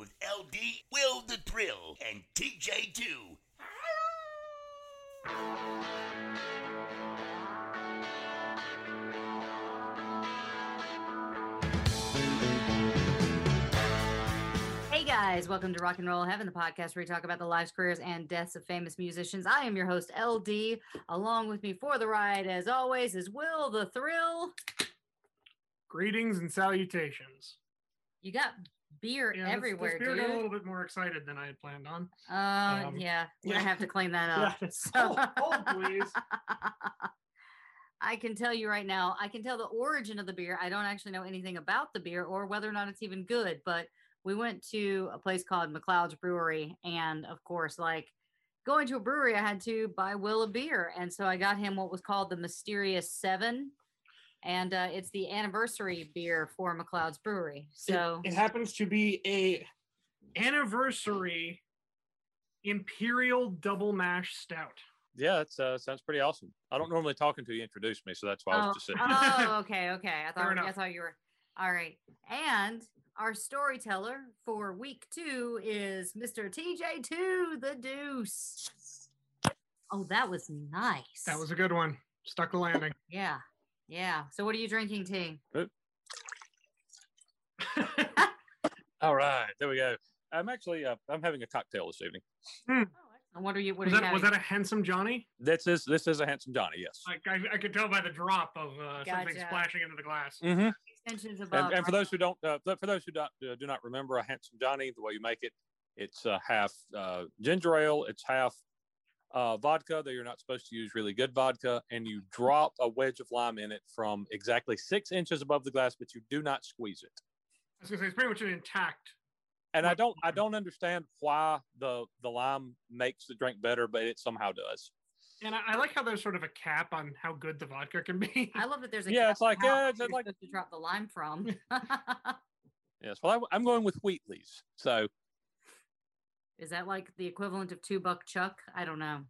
with LD, Will the Thrill, and TJ2. Hey guys, welcome to Rock and Roll Heaven, the podcast where we talk about the lives, careers, and deaths of famous musicians. I am your host, LD. Along with me for the ride, as always, is Will the Thrill. Greetings and salutations. You got beer Yeah, this- everywhere, this beer got a little bit more excited than I had planned on. Uh, Um, yeah, we're yeah. gonna have to clean that Yeah, up. it's- hold- hold, please. I can tell you right now, I can tell the origin of the beer. I don't actually know anything about the beer or whether or not it's even good, but we went to a place called McLeod's Brewery. And of course, like going to a brewery, I had to buy Will a beer. And so I got him what was called the Mysterious Seven. And uh, it's the anniversary beer for McLeod's Brewery. So it, happens to be a anniversary imperial double mash stout. Yeah, that uh, sounds pretty awesome. I don't normally talk until you introduce me, so that's why I Oh, was just saying. oh, okay, okay. I Fair thought I thought you were all right. And our storyteller for week two is Mr. TJ2, the Deuce. Oh, that was nice. That was a good one. Stuck the landing. yeah, yeah. So, what are you drinking, T? All right, there we go. I'm actually uh, I'm having a cocktail this evening. And what are you? What was, are you that, was that a handsome Johnny? This is this is a handsome Johnny, yes. Like I, I could tell by the drop of uh, something splashing into the glass. Mm-hmm. Extensions above. And, and for those who don't uh, for those who don't, uh, do not remember a handsome Johnny, the way you make it, it's uh, half uh, ginger ale, it's half uh, vodka that you're not supposed to use really good vodka, and you drop a wedge of lime in it from exactly six inches above the glass, but you do not squeeze it. I was gonna say it's pretty much an intact. and I don't I don't understand why the the lime makes the drink better, but it somehow does. And I, I like how there's sort of a cap on how good the vodka can be. I love that there's a Yeah, cap it's like, on yeah, it's you're like- to drop the lime from. Yes, well I, I'm going with Wheatley's, so Is that like the equivalent of two buck chuck? I don't know.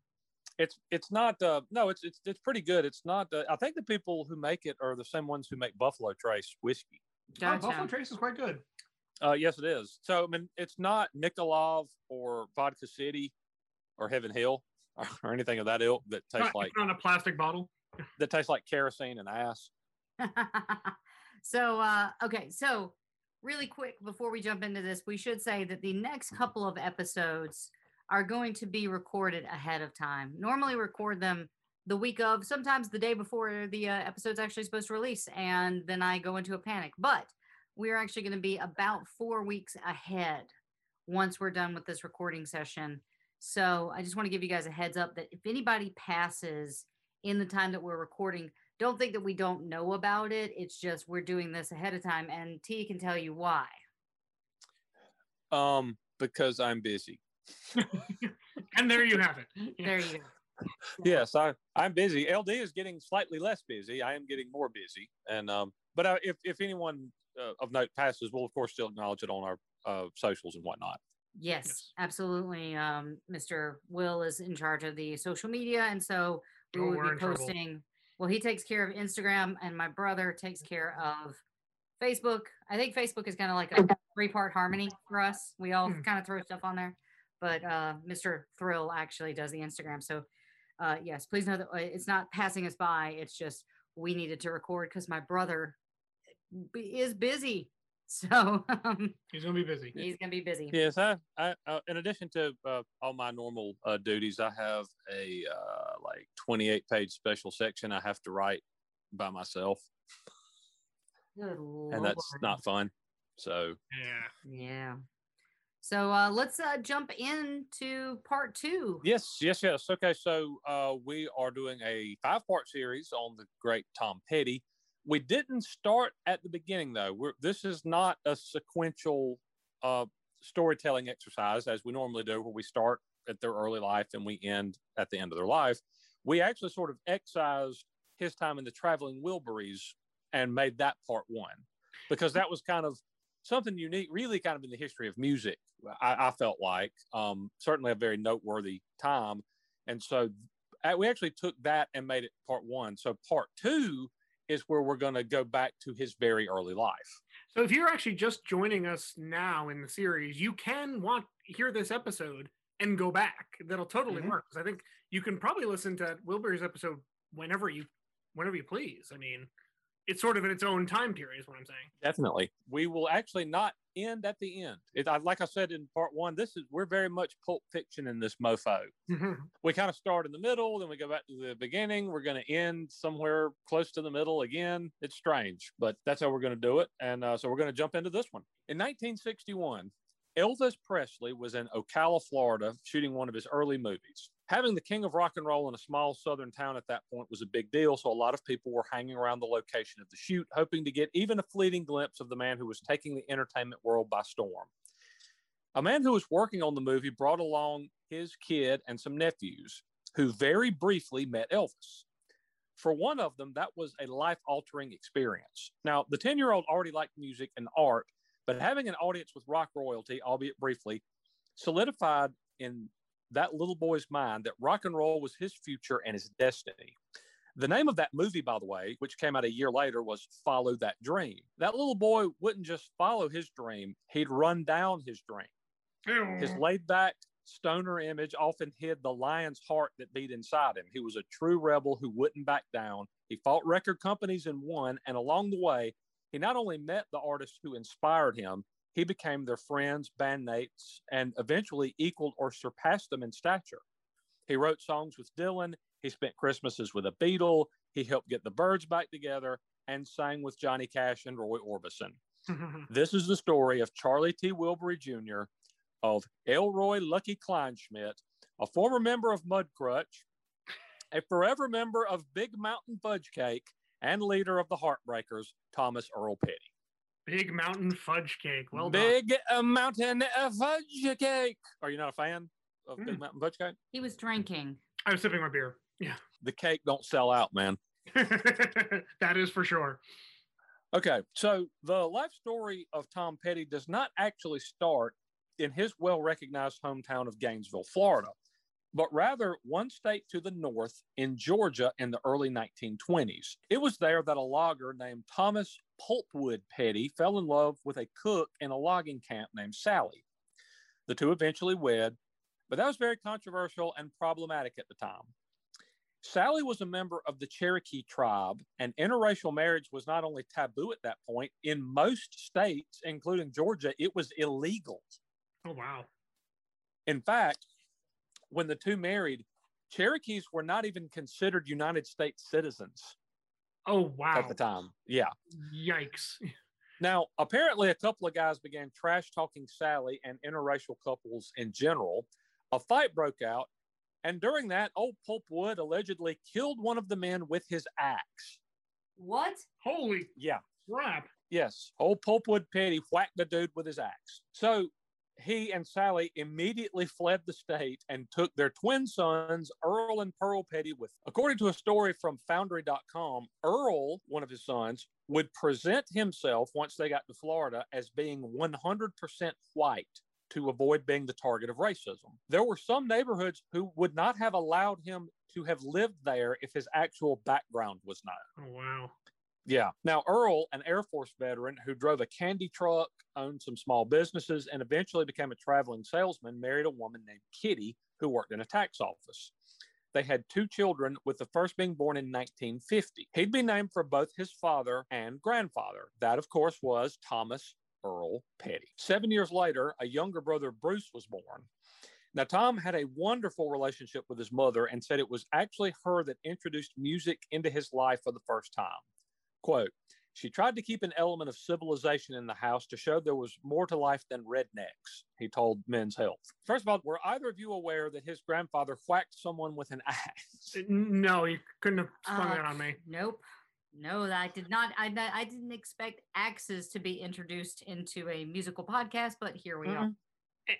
it's it's not uh, no it's it's it's pretty good. It's not uh, I think the people who make it are the same ones who make Buffalo Trace whiskey. Oh, Buffalo Trace is quite good. Uh, yes, it is. So I mean, it's not Nikolov or Vodka City or Heaven Hill or, or anything of that ilk that tastes Not like on a plastic bottle. that tastes like kerosene and ass. so uh okay so really quick before we jump into this we should say that the next couple of episodes are going to be recorded ahead of time. Normally record them the week of sometimes the day before the uh, episode's actually supposed to release and then i go into a panic. But we're actually going to be about four weeks ahead once we're done with this recording session. So i just want to give you guys a heads up that if anybody passes in the time that we're recording don't think that we don't know about it. It's just we're doing this ahead of time, and T can tell you why. Um, because I'm busy. and there you have it. There you go. Yes, I I'm busy. LD is getting slightly less busy. I am getting more busy, and um, but uh, if if anyone uh, of note passes, we'll of course still acknowledge it on our uh, socials and whatnot. Yes, Yes. absolutely. Um, Mr. Will is in charge of the social media, and so we Oh, will be posting. trouble. Well, he takes care of Instagram, and my brother takes care of Facebook. I think Facebook is kind of like a three-part harmony for us. We all Hmm. kind of throw stuff on there, but uh, Mr. Thrill actually does the Instagram. So, uh, yes, please know that uh, it's not passing us by. It's just we needed to record because my brother b- is busy. So um, He's gonna be busy. he's gonna be busy. Yes, I, I uh, in addition to uh, all my normal uh, duties, I have a uh, like 28 page special section I have to write by myself, Good and that's not fun. So Yeah. Yeah. So uh, let's uh, jump into part two. yes, yes, yes. Okay, so uh, we are doing a five part series on the great Tom Petty. We didn't start at the beginning though. We're, this is not a sequential uh, storytelling exercise as we normally do, where we start at their early life and we end at the end of their life. We actually sort of excised his time in the traveling Wilburys and made that part one because that was kind of something unique, really kind of in the history of music. I, I felt like um, certainly a very noteworthy time, and so uh, we actually took that and made it part one. So part two is where we're going to go back to his very early life. So if you're actually just joining us now in the series, you can want hear this episode and go back. That'll totally Mhm. work. I think you can probably listen to Wilburys episode whenever you whenever you please. I mean, it's sort of in its own time period, is what I'm saying. Definitely, we will actually not end at the end. It, I, like I said in part one, this is we're very much pulp fiction in this mofo. we kind of start in the middle, then we go back to the beginning. We're going to end somewhere close to the middle again. It's strange, but that's how we're going to do it. And uh, so we're going to jump into this one. In 1961, Elvis Presley was in Ocala, Florida, shooting one of his early movies. Having the king of rock and roll in a small southern town at that point was a big deal, so a lot of people were hanging around the location of the shoot, hoping to get even a fleeting glimpse of the man who was taking the entertainment world by storm. A man who was working on the movie brought along his kid and some nephews who very briefly met Elvis. For one of them, that was a life altering experience. Now, the 10 year old already liked music and art, but having an audience with rock royalty, albeit briefly, solidified in that little boy's mind that rock and roll was his future and his destiny. The name of that movie, by the way, which came out a year later, was Follow That Dream. That little boy wouldn't just follow his dream, he'd run down his dream. His laid back stoner image often hid the lion's heart that beat inside him. He was a true rebel who wouldn't back down. He fought record companies and won. And along the way, he not only met the artists who inspired him, he became their friends, bandmates, and eventually equaled or surpassed them in stature. He wrote songs with Dylan. He spent Christmases with a Beatle. He helped get the Byrds back together and sang with Johnny Cash and Roy Orbison. This is the story of Charlie T. Wilbury Jr., of Elroy Lucky Kleinschmidt, a former member of Mudcrutch, a forever member of Big Mountain Fudge Cake, and leader of the Heartbreakers, Thomas Earl Petty. Big Mountain Fudge Cake. Well Big uh, Mountain uh, Fudge Cake. Are you not a fan of Big Mm. Mountain Fudge Cake? He was drinking. I was sipping my beer. Yeah. The cake don't sell out, man. that is for sure. Okay, so the life story of Tom Petty does not actually start in his well recognized hometown of Gainesville, Florida, but rather one state to the north in Georgia in the early 1920s. It was there that a logger named Thomas Pulpwood Petty fell in love with a cook in a logging camp named Sally. The two eventually wed, but that was very controversial and problematic at the time. Sally was a member of the Cherokee tribe, and interracial marriage was not only taboo at that point, in most states, including Georgia, it was illegal. Oh wow. In fact, when the two married, Cherokees were not even considered United States citizens Oh wow. at the time. Yeah. Yikes. Now, apparently, a couple of guys began trash talking Sally and interracial couples in general. A fight broke out, and during that, old Pulpwood allegedly killed one of the men with his axe. What? Holy Yeah. crap. Yes, old Pulpwood Petty whacked the dude with his axe. So he and Sally immediately fled the state and took their twin sons, Earl and Pearl Petty, with. According to a story from Foundry.com, Earl, one of his sons, would present himself once they got to Florida as being 100% white to avoid being the target of racism. There were some neighborhoods who would not have allowed him to have lived there if his actual background was not. Oh wow. Yeah. Now, Earl, an Air Force veteran who drove a candy truck, owned some small businesses, and eventually became a traveling salesman, married a woman named Kitty who worked in a tax office. They had two children, with the first being born in 1950. He'd be named for both his father and grandfather. That, of course, was Thomas Earl Petty. Seven years later, a younger brother, Bruce, was born. Now, Tom had a wonderful relationship with his mother and said it was actually her that introduced music into his life for the first time. Quote, she tried to keep an element of civilization in the house to show there was more to life than rednecks, he told Men's Health. First of all, were either of you aware that his grandfather whacked someone with an axe? No, you couldn't have sprung Uh, that on me. Nope. No, I did not. I I didn't expect axes to be introduced into a musical podcast, but here we are. Mm-mm.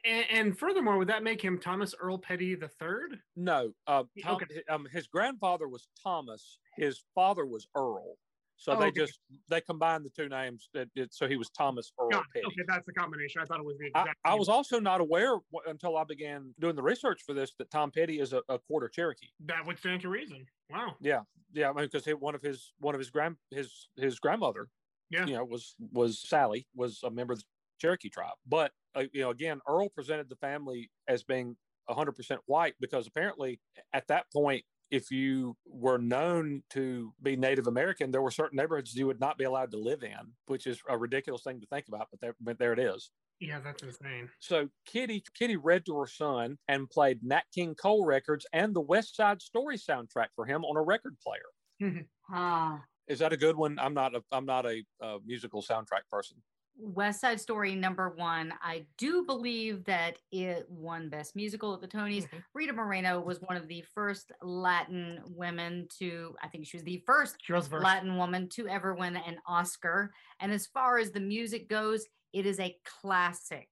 And, and furthermore, would that make him Thomas Earl Petty the third? No, uh, Tom, okay. um, his grandfather was Thomas. His father was Earl. So Oh, they okay. just they combined the two names. It, it, so he was Thomas Earl it. Petty. Okay, that's the combination. I thought it was the I, exact. I same. was also not aware until I began doing the research for this that Tom Petty is a, a quarter Cherokee. That would stand to reason. Wow. Yeah, yeah, I mean, because one of his one of his grand his his grandmother, Yeah. you know, was was Sally was a member of the Cherokee tribe. But uh, you know, again, Earl presented the family as being 100% white because apparently at that point, if you were known to be Native American, there were certain neighborhoods you would not be allowed to live in, which is a ridiculous thing to think about. But there, but there it is. Yeah, that's insane. So Kitty Kitty read to her son and played Nat King Cole records and the West Side Story soundtrack for him on a record player. Ah, Is that a good one? I'm not a I'm not a, uh musical soundtrack person. West Side Story number one. I do believe that it won Best Musical at the Tonys. Mhm. Rita Moreno was one of the first Latin women to, I think she was the first She was first. Latin woman to ever win an Oscar. And as far as the music goes, it is a classic.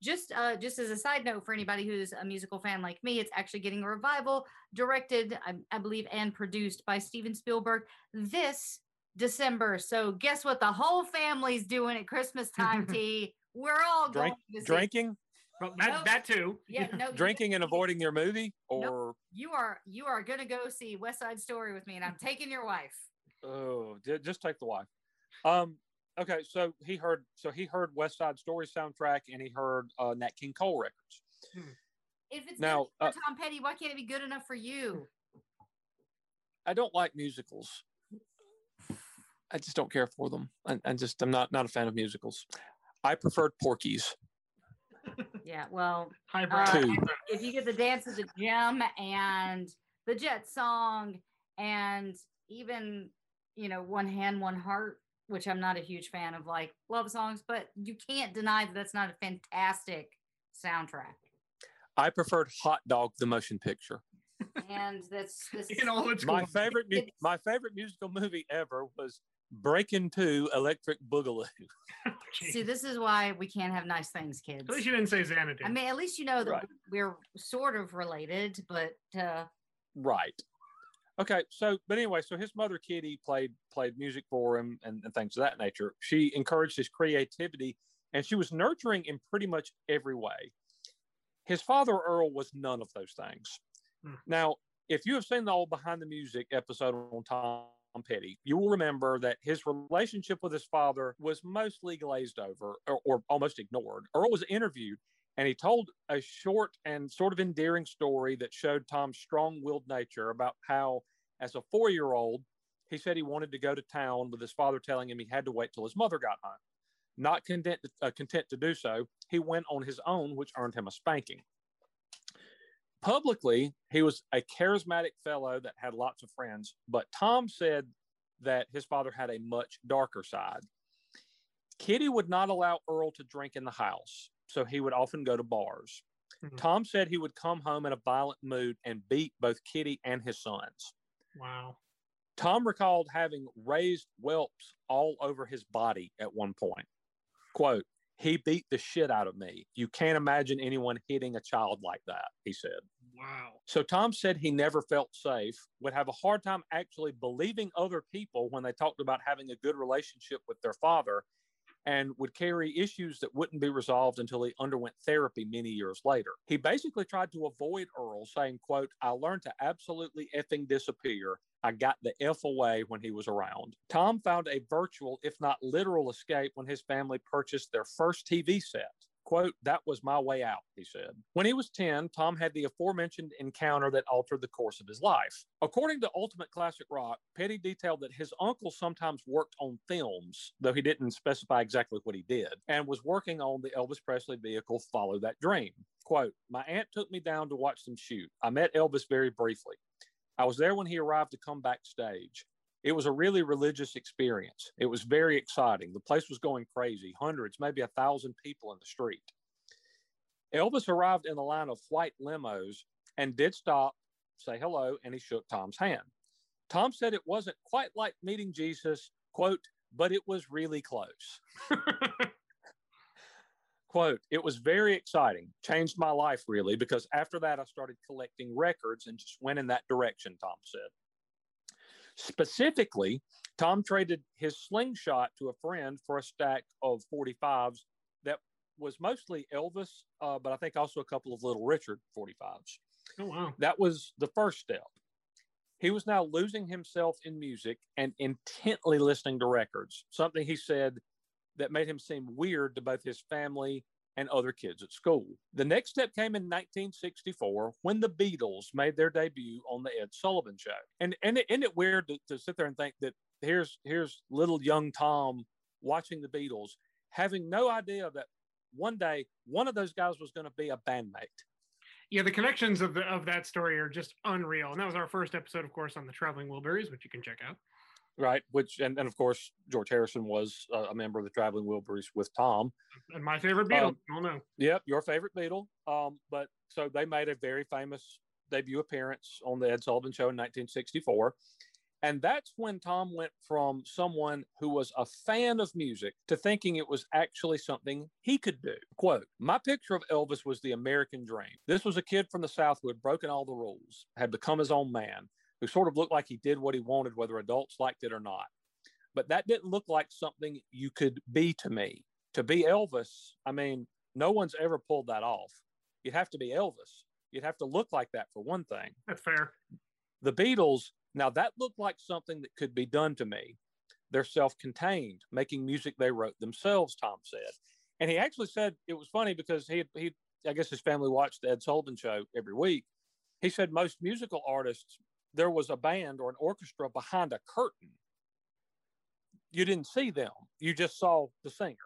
Just uh, just as a side note for anybody who's a musical fan like me, it's actually getting a revival, directed, I, I believe, and produced by Steven Spielberg this December. So guess what? The whole family's doing at Christmas time. T. We're all Drink- going to. Drinking, Well, that, Nope. that too. Yeah, no, drinking, and avoiding your movie, or You are you are gonna go see West Side Story with me, and I'm taking your wife. oh, ju- just take the wife. Um. Okay, so he heard so he heard West Side Story soundtrack and he heard uh, Nat King Cole records. If it's Now, now, uh, Tom Petty, why can't it be good enough for you? I don't like musicals. I just don't care for them. I, I just I'm not not a fan of musicals. I preferred Porky's. Yeah, well, Uh, if you get the dance of the gym and the jet song and even you know one hand one heart which i'm not a huge fan of like love songs but you can't deny that that's not a fantastic soundtrack I preferred Hot Dog the motion picture. and that's this In all its My glory. favorite mu- my favorite musical movie ever was Breaking Two Electric Boogaloo. see this is why we can't have nice things kids At least you didn't say Xanadu. i mean at least you know that Right. we're sort of related but uh Right. Okay. So, but anyway, so his mother Kitty played played music for him and, and things of that nature. She encouraged his creativity, and she was nurturing in pretty much every way. His father Earl was none of those things. Hmm. Now, if you have seen the old behind the music episode on Tom Petty, you will remember that his relationship with his father was mostly glazed over or, or almost ignored. Earl was interviewed and he told a short and sort of endearing story that showed Tom's strong willed nature about how, as a four year old, he said he wanted to go to town with his father telling him he had to wait till his mother got home. Not content, uh, content to do so, he went on his own, which earned him a spanking. Publicly, he was a charismatic fellow that had lots of friends, but Tom said that his father had a much darker side. Kitty would not allow Earl to drink in the house, so he would often go to bars. Mhm. Tom said he would come home in a violent mood and beat both Kitty and his sons. wow. Tom recalled having raised whelps all over his body at one point. Quote, he beat the shit out of me. You can't imagine anyone hitting a child like that, he said. Wow. So Tom said he never felt safe, would have a hard time actually believing other people when they talked about having a good relationship with their father, and would carry issues that wouldn't be resolved until he underwent therapy many years later. He basically tried to avoid Earl, saying, quote, I learned to absolutely effing disappear. I got the F away when he was around. Tom found a virtual, if not literal, escape when his family purchased their first TV set. Quote, that was my way out, he said. When he was 10, Tom had the aforementioned encounter that altered the course of his life. According to Ultimate Classic Rock, Petty detailed that his uncle sometimes worked on films, though he didn't specify exactly what he did, and was working on the Elvis Presley vehicle Follow That Dream. Quote, my aunt took me down to watch them shoot. I met Elvis very briefly. I was there when he arrived to come backstage. It was a really religious experience. It was very exciting. The place was going crazy, hundreds, maybe a thousand people in the street. Elvis arrived in a line of white limos and did stop, say hello, and he shook Tom's hand. Tom said it wasn't quite like meeting Jesus, quote, but it was really close. quote, it was very exciting, changed my life really, because after that I started collecting records and just went in that direction, Tom said. Specifically, Tom traded his slingshot to a friend for a stack of 45s that was mostly Elvis, uh, but I think also a couple of Little Richard 45s. Oh, wow. That was the first step. He was now losing himself in music and intently listening to records, something he said that made him seem weird to both his family and other kids at school. The next step came in 1964 when the Beatles made their debut on the Ed Sullivan Show. And and isn't it weird to, to sit there and think that here's here's little young Tom watching the Beatles, having no idea that one day one of those guys was going to be a bandmate. Yeah, the connections of the, of that story are just unreal. And that was our first episode, of course, on the Traveling Wilburys, which you can check out. Right, which and, and of course George Harrison was uh, a member of the Traveling Wilburys with Tom. And my favorite Beatle. Um, oh no. Yep, your favorite Beatle. Um, but so they made a very famous debut appearance on the Ed Sullivan Show in 1964. And that's when Tom went from someone who was a fan of music to thinking it was actually something he could do. Quote My picture of Elvis was the American dream. This was a kid from the South who had broken all the rules, had become his own man, who sort of looked like he did what he wanted, whether adults liked it or not. But that didn't look like something you could be to me. To be Elvis, I mean, no one's ever pulled that off. You'd have to be Elvis. You'd have to look like that for one thing. That's fair. The Beatles, now that looked like something that could be done to me. They're self contained, making music they wrote themselves, Tom said. And he actually said it was funny because he, he, I guess his family watched the Ed Sullivan show every week. He said most musical artists, there was a band or an orchestra behind a curtain. You didn't see them, you just saw the singer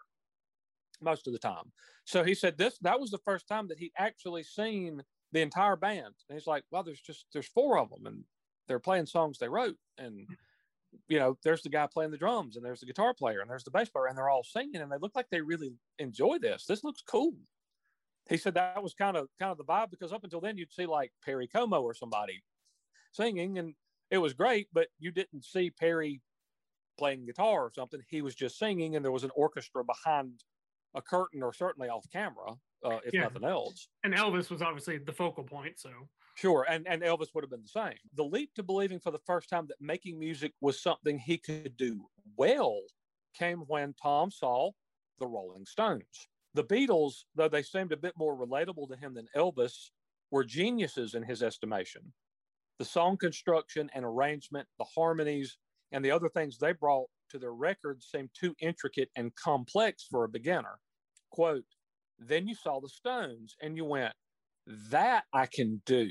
most of the time. So he said this that was the first time that he'd actually seen the entire band. And he's like, well, there's just there's four of them and they're playing songs they wrote. And you know, there's the guy playing the drums and there's the guitar player and there's the bass player and they're all singing and they look like they really enjoy this. This looks cool. He said that was kind of kind of the vibe because up until then you'd see like Perry Como or somebody singing and it was great, but you didn't see Perry playing guitar or something. He was just singing and there was an orchestra behind a curtain or certainly off camera, uh, if Yeah. nothing else. And Elvis was obviously the focal point. So Sure, and and Elvis would have been the same. The leap to believing for the first time that making music was something he could do well came when Tom saw the Rolling Stones. The Beatles, though they seemed a bit more relatable to him than Elvis, were geniuses in his estimation. The song construction and arrangement, the harmonies, and the other things they brought to their records seemed too intricate and complex for a beginner. Quote, then you saw the Stones and you went, that I can do.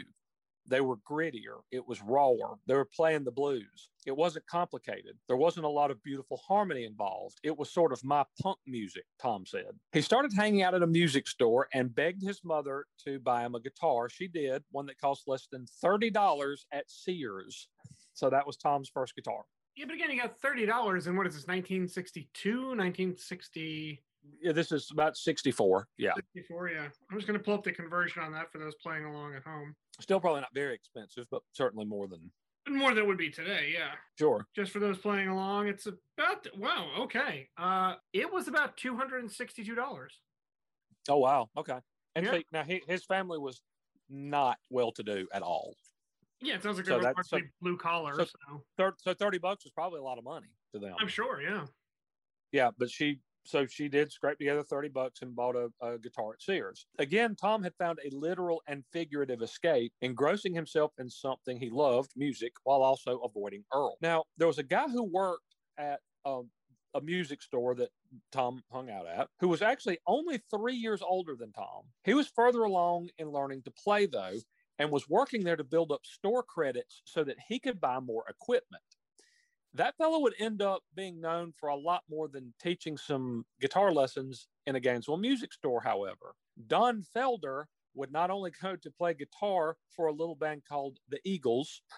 They were grittier. It was rawer. They were playing the blues. It wasn't complicated. There wasn't a lot of beautiful harmony involved. It was sort of my punk music, Tom said. He started hanging out at a music store and begged his mother to buy him a guitar. She did, one that cost less than $30 at Sears. So that was Tom's first guitar. yeah, but again, you got thirty dollars in what is this? 1962, 1960. Yeah, this is about 64. Yeah. 64, yeah. I'm just going to pull up the conversion on that for those playing along at home. Still probably not very expensive, but certainly more than more than it would be today, yeah. sure. Just for those playing along, it's about wow, okay. Uh it was about two hundred and sixty-two dollars. Oh wow. Okay. And Yeah. see, now he, his family was not well to do at all. Yeah, it sounds like So they were so- blue collar, so- so Thir- so thirty bucks was probably a lot of money to them. I'm sure, yeah. Yeah, but she so she did scrape together 30 bucks and bought a, a, guitar at Sears. Again, Tom had found a literal and figurative escape, engrossing himself in something he loved, music, while also avoiding Earl. Now, there was a guy who worked at um, a music store that Tom hung out at, who was actually only three years older than Tom. He was further along in learning to play, though, and was working there to build up store credits so that he could buy more equipment. That fellow would end up being known for a lot more than teaching some guitar lessons in a Gainesville music store, however. Don Felder would not only go to play guitar for a little band called the Eagles.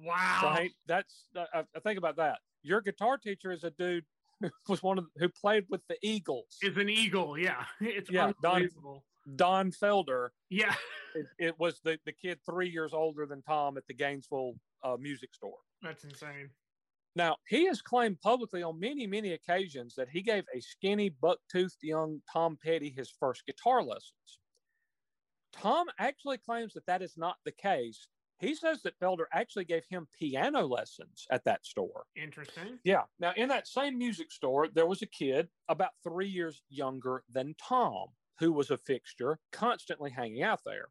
Wow. Right? That's, I, I think about that. Your guitar teacher is a dude who was one of the, who played with the Eagles. Is an eagle, yeah. It's Yeah, Don- Don Felder yeah. it, it was the, the kid three years older than Tom at the Gainesville uh, music store. That's insane. Now, he has claimed publicly on many, many occasions that he gave a skinny, buck toothed young Tom Petty his first guitar lessons. Tom actually claims that that is not the case. He says that Felder actually gave him piano lessons at that store. Interesting. Yeah. Now, in that same music store, there was a kid about three years younger than Tom who was a fixture, constantly hanging out there.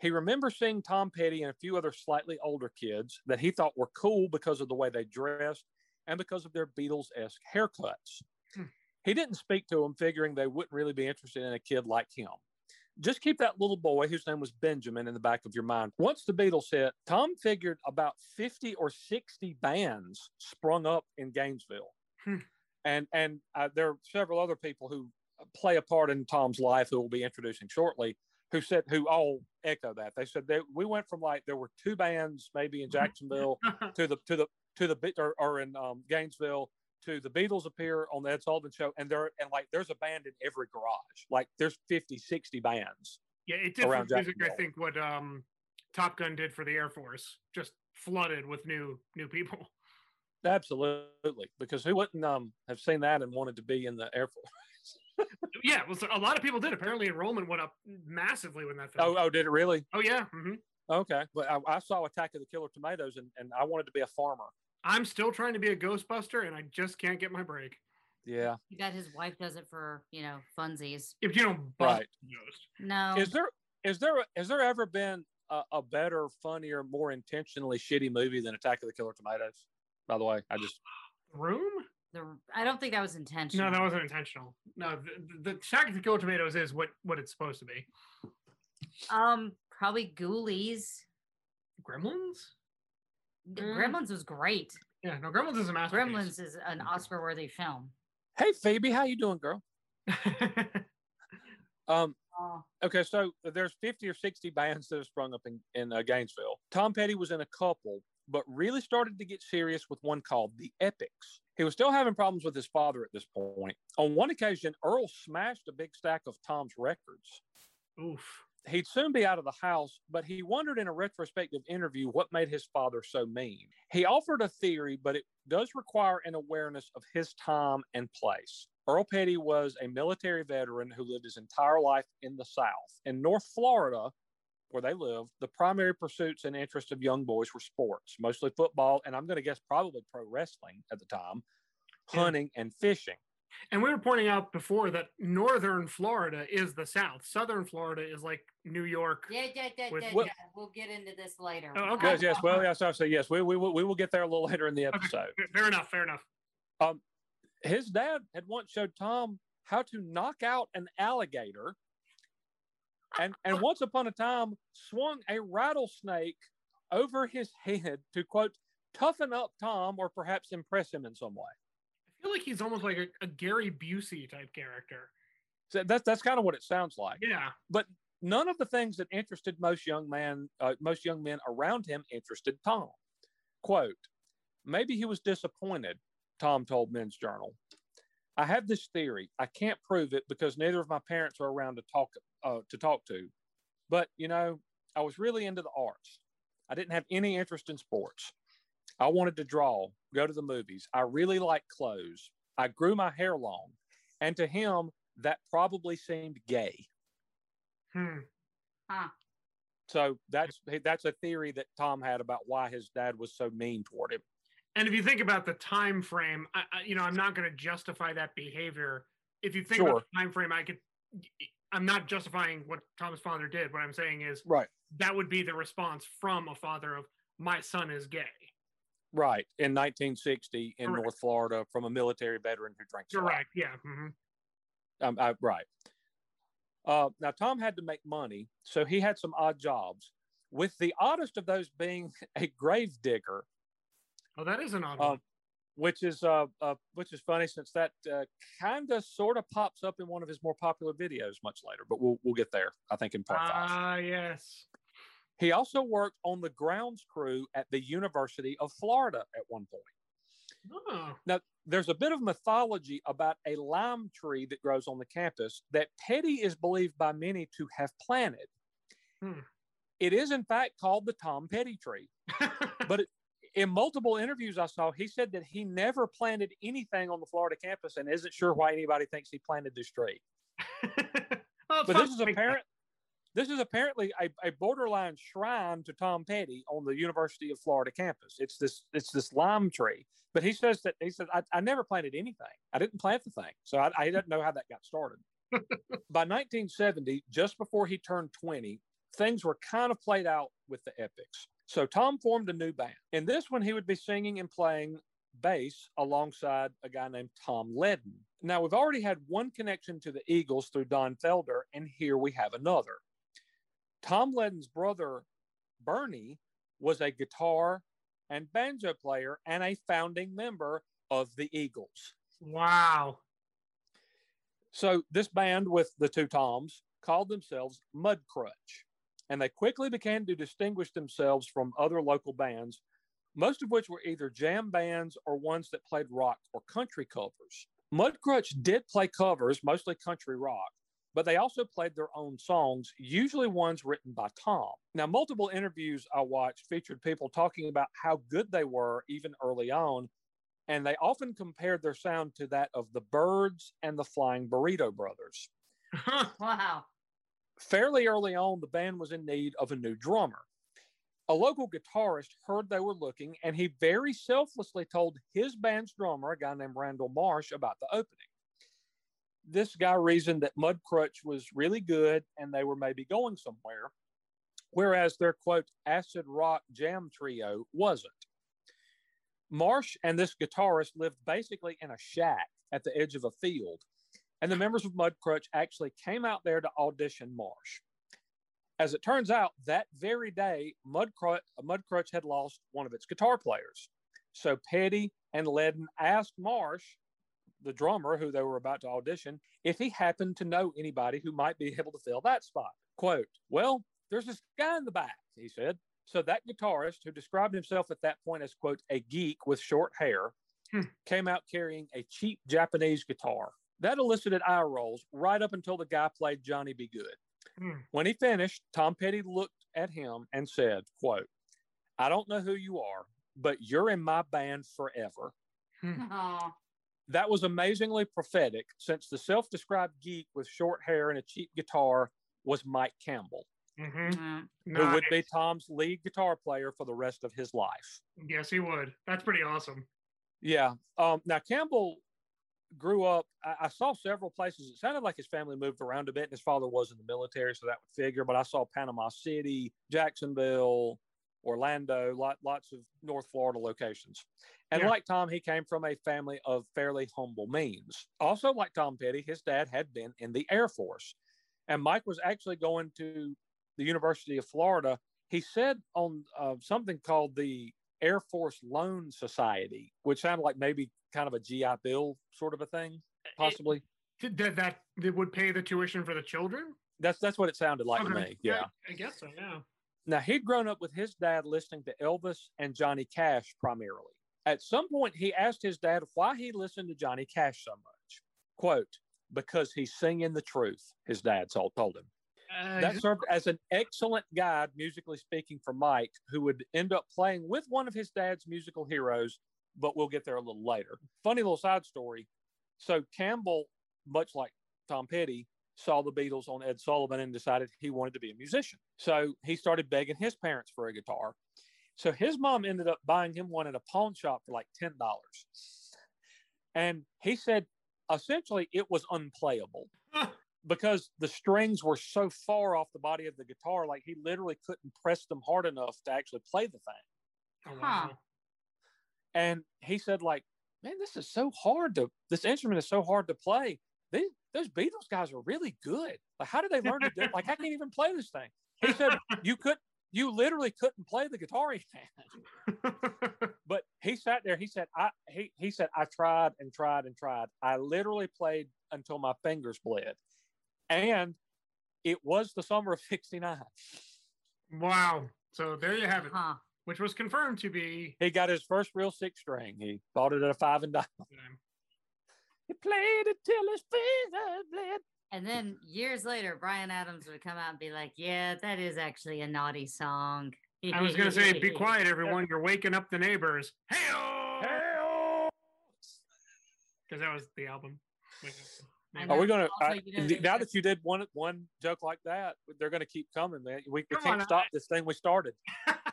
He remembers seeing Tom Petty and a few other slightly older kids that he thought were cool because of the way they dressed and because of their Beatles esque haircuts. Hmm. He didn't speak to them, figuring they wouldn't really be interested in a kid like him. Just keep that little boy, whose name was Benjamin, in the back of your mind. Once the Beatles hit, Tom figured about 50 or 60 bands sprung up in Gainesville. Hmm. And, and uh, there are several other people who play a part in Tom's life who we'll be introducing shortly who said who all echo that. They said that we went from like there were two bands maybe in Jacksonville to the to the to the or, or in um, Gainesville to the Beatles appear on the Ed Sullivan show and there and like there's a band in every garage. Like there's 50, 60 bands. yeah, it did Around music, I think, what um Top Gun did for the Air Force. Just flooded with new new people. Absolutely, because who wouldn't um have seen that and wanted to be in the Air Force? Yeah, well, so a lot of people did. Apparently, enrollment went up massively when that film. Oh, oh, did it really? oh yeah. hmm Okay, but I, I saw Attack of the Killer Tomatoes and, and I wanted to be a farmer. I'm still trying to be a Ghostbuster, and I just can't get my break. Yeah. You bet his wife does it for, you know, funsies. If you don't bust Right. ghost, No. Is there is there has there ever been a, a better, funnier, more intentionally shitty movie than Attack of the Killer Tomatoes? By the way, I just room? The, I don't think that was intentional. No, that wasn't intentional. No, the, the Shack to Kill Tomatoes is what what it's supposed to be. Um, probably Ghoulies. Gremlins? The Mm. Gremlins was great. Yeah, no, Gremlins is a masterpiece. Gremlins is an Oscar-worthy film. hey Phoebe, how you doing, girl? Um, okay, so there's 50 or 60 bands that have sprung up in, in uh, Gainesville. Tom Petty was in a couple, but really started to get serious with one called the Epics. He was still having problems with his father at this point. On one occasion, Earl smashed a big stack of Tom's records. Oof. He'd soon be out of the house, but he wondered in a retrospective interview what made his father so mean. He offered a theory, but it does require an awareness of his time and place. Earl Petty was a military veteran who lived his entire life in the South. In North Florida, where they lived, the primary pursuits and interests of young boys were sports, mostly football, and I'm going to guess probably pro wrestling at the time, Yeah. hunting, and fishing. And we were pointing out before that northern Florida is the South. Southern Florida is like New York. yeah, yeah, yeah, With yeah, yeah. We'll get into this later. Oh, okay. Yes, yes. Well, yes, I say yes. We, we, will- we will get there a little later in the episode. fa- Fair enough. Fair enough. Um, his dad had once showed Tom how to knock out an alligator, and and once upon a time swung a rattlesnake over his head to quote toughen up Tom or perhaps impress him in some way. I feel like he's almost like a, a Gary Busey type character. So that's that's kind of what it sounds like. Yeah. But none of the things that interested most young man uh, most young men around him interested Tom. Quote: Maybe he was disappointed. Tom told Men's Journal. I have this theory. I can't prove it because neither of my parents are around to talk uh, to talk to. But you know, I was really into the arts. I didn't have any interest in sports. I wanted to draw, go to the movies. I really liked clothes. I grew my hair long, and to him, that probably seemed gay. Hmm. Huh. So that's that's a theory that Tom had about why his dad was so mean toward him. And if you think about the time frame, I, I, you know, I'm not going to justify that behavior. If you think Sure. about the time frame, I could. I'm not justifying what Tom's father did. What I'm saying is Right. that would be the response from a father of my son is gay. Right. In 1960 in Correct. North Florida from a military veteran who drinks. Correct. Yeah. hmm Um, I, right. Uh, now, Tom had to make money, so he had some odd jobs, with the oddest of those being a grave digger, Oh, that is an odd Um, one. Which is uh, uh, which is funny since that uh, kind of sort of pops up in one of his more popular videos much later. But we'll we'll get there, I think, in part five. Ah, yes. He also worked on the grounds crew at the University of Florida at one point. Oh, Now, there's a bit of mythology about a lime tree that grows on the campus that Petty is believed by many to have planted. Hmm. It is, in fact, called the Tom Petty tree. But it, in multiple interviews I saw, he said that he never planted anything on the Florida campus and isn't sure why anybody thinks he planted this tree. Oh, But this is apparent. This is apparently a, a borderline shrine to Tom Petty on the University of Florida campus. It's this it's this lime tree. But he says that he says I, I never planted anything. I didn't plant the thing, so I, I didn't know how that got started. By 1970, just before he turned 20, things were kind of played out with the Epics. So Tom formed a new band. In this one, he would be singing and playing bass alongside a guy named Tom Leadon. Now, we've already had one connection to the Eagles through Don Felder, and here we have another. Tom Leadon's brother, Bernie, was a guitar and banjo player and a founding member of the Eagles. Wow. So this band with the two Toms called themselves Mudcrutch, and they quickly began to distinguish themselves from other local bands, most of which were either jam bands or ones that played rock or country covers. Mudcrutch did play covers, mostly country rock, but they also played their own songs, usually ones written by Tom. Now, multiple interviews I watched featured people talking about how good they were even early on, and they often compared their sound to that of the Byrds and the Flying Burrito Brothers. Wow. Fairly early on, the band was in need of a new drummer. A local guitarist heard they were looking, and he very selflessly told his band's drummer, a guy named Randall Marsh, about the opening. This guy reasoned that Mudcrutch was really good and they were maybe going somewhere, whereas their quote acid rock jam trio wasn't. Marsh and this guitarist lived basically in a shack at the edge of a field, and the members of Mudcrutch actually came out there to audition Marsh. As it turns out, that very day, Mudcrutch, Mudcrutch had lost one of its guitar players. So Petty and Leadon asked Marsh, the drummer who they were about to audition, if he happened to know anybody who might be able to fill that spot. Quote, Well, there's this guy in the back, he said. So that guitarist, who described himself at that point as, quote, a geek with short hair, Hmm. came out carrying a cheap Japanese guitar. That elicited eye rolls right up until the guy played Johnny B. Goode. Hmm. When he finished, Tom Petty looked at him and said, quote, I don't know who you are, but you're in my band forever. Oh, That was amazingly prophetic since the self described geek with short hair and a cheap guitar was Mike Campbell, hmm mm. who would be Tom's lead guitar player for the rest of his life. Yes, he would. That's pretty awesome. Yeah. Um, now, Campbell grew up, I, I saw several places. It sounded like his family moved around a bit, and his father was in the military, so that would figure. But I saw Panama City, Jacksonville, Orlando, lot, lots of North Florida locations. And Yeah. like Tom, he came from a family of fairly humble means. Also, like Tom Petty, his dad had been in the Air Force. And Mike was actually going to the University of Florida. He said on uh, something called the Air Force Loan Society, which sounded like maybe kind of a GI Bill sort of a thing, possibly. Did that, that that would pay the tuition for the children? That's that's what it sounded like to me. Yeah. I guess so. Yeah. Now he'd grown up with his dad listening to Elvis and Johnny Cash primarily. At some point, he asked his dad why he listened to Johnny Cash so much. Quote, because he's singing the truth, his dad told, told him. Uh, That served as an excellent guide, musically speaking, for Mike, who would end up playing with one of his dad's musical heroes, but we'll get there a little later. Funny little side story. So Campbell, much like Tom Petty, saw the Beatles on Ed Sullivan and decided he wanted to be a musician. So he started begging his parents for a guitar. So his mom ended up buying him one at a pawn shop for like ten dollars, and he said essentially it was unplayable because the strings were so far off the body of the guitar, like he literally couldn't press them hard enough to actually play the thing. Oh, Huh. Wow. And he said, like, man, this is so hard to this instrument is so hard to play. These those Beatles guys are really good. Like, how did they learn to do? Like, I can't even play this thing. He said, you could, you literally couldn't play the guitar he had. But he sat there. He said, I he he said, I tried and tried and tried. I literally played until my fingers bled, and it was the summer of '69. wow. So there you have it, Huh. Which was confirmed to be. He got his first real six string. He bought it at a five and dime. He played it till his fingers bled. And then years later, Bryan Adams would come out and be like, "Yeah, that is actually a naughty song." I was gonna say, be quiet, everyone. You're waking up the neighbors. Hey, because that was the album. Wake Up the I Neighbors. know. Are we gonna? I- you know, now that you did one one joke like that, they're gonna keep coming, man. We, we can't on, stop this thing we started.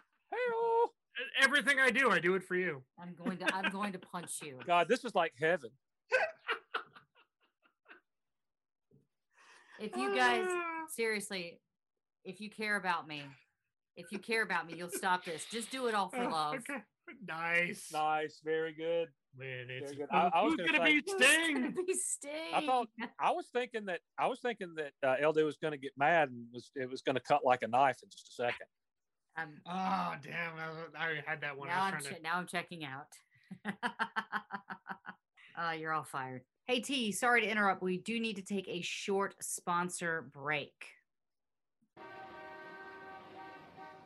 Hey-oh. Everything I do, I do it for you. I'm going to. I'm going to punch you. God, this is like heaven. If you guys seriously, if you care about me, if you care about me, you'll stop this. Just do it all for Oh, love. Okay. Nice. Nice, very good. Man, it's, good. I- I was who's gonna gonna, say- be Who's gonna Sting? be Sting? I thought I was thinking that I was thinking that uh, LD was going to get mad and was it was going to cut like a knife in just a second. Um, Oh damn! I, was- I had that one. Now I'm che- to. now I'm checking out. uh, you're all fired. Hey T, sorry to interrupt. We do need to take a short sponsor break.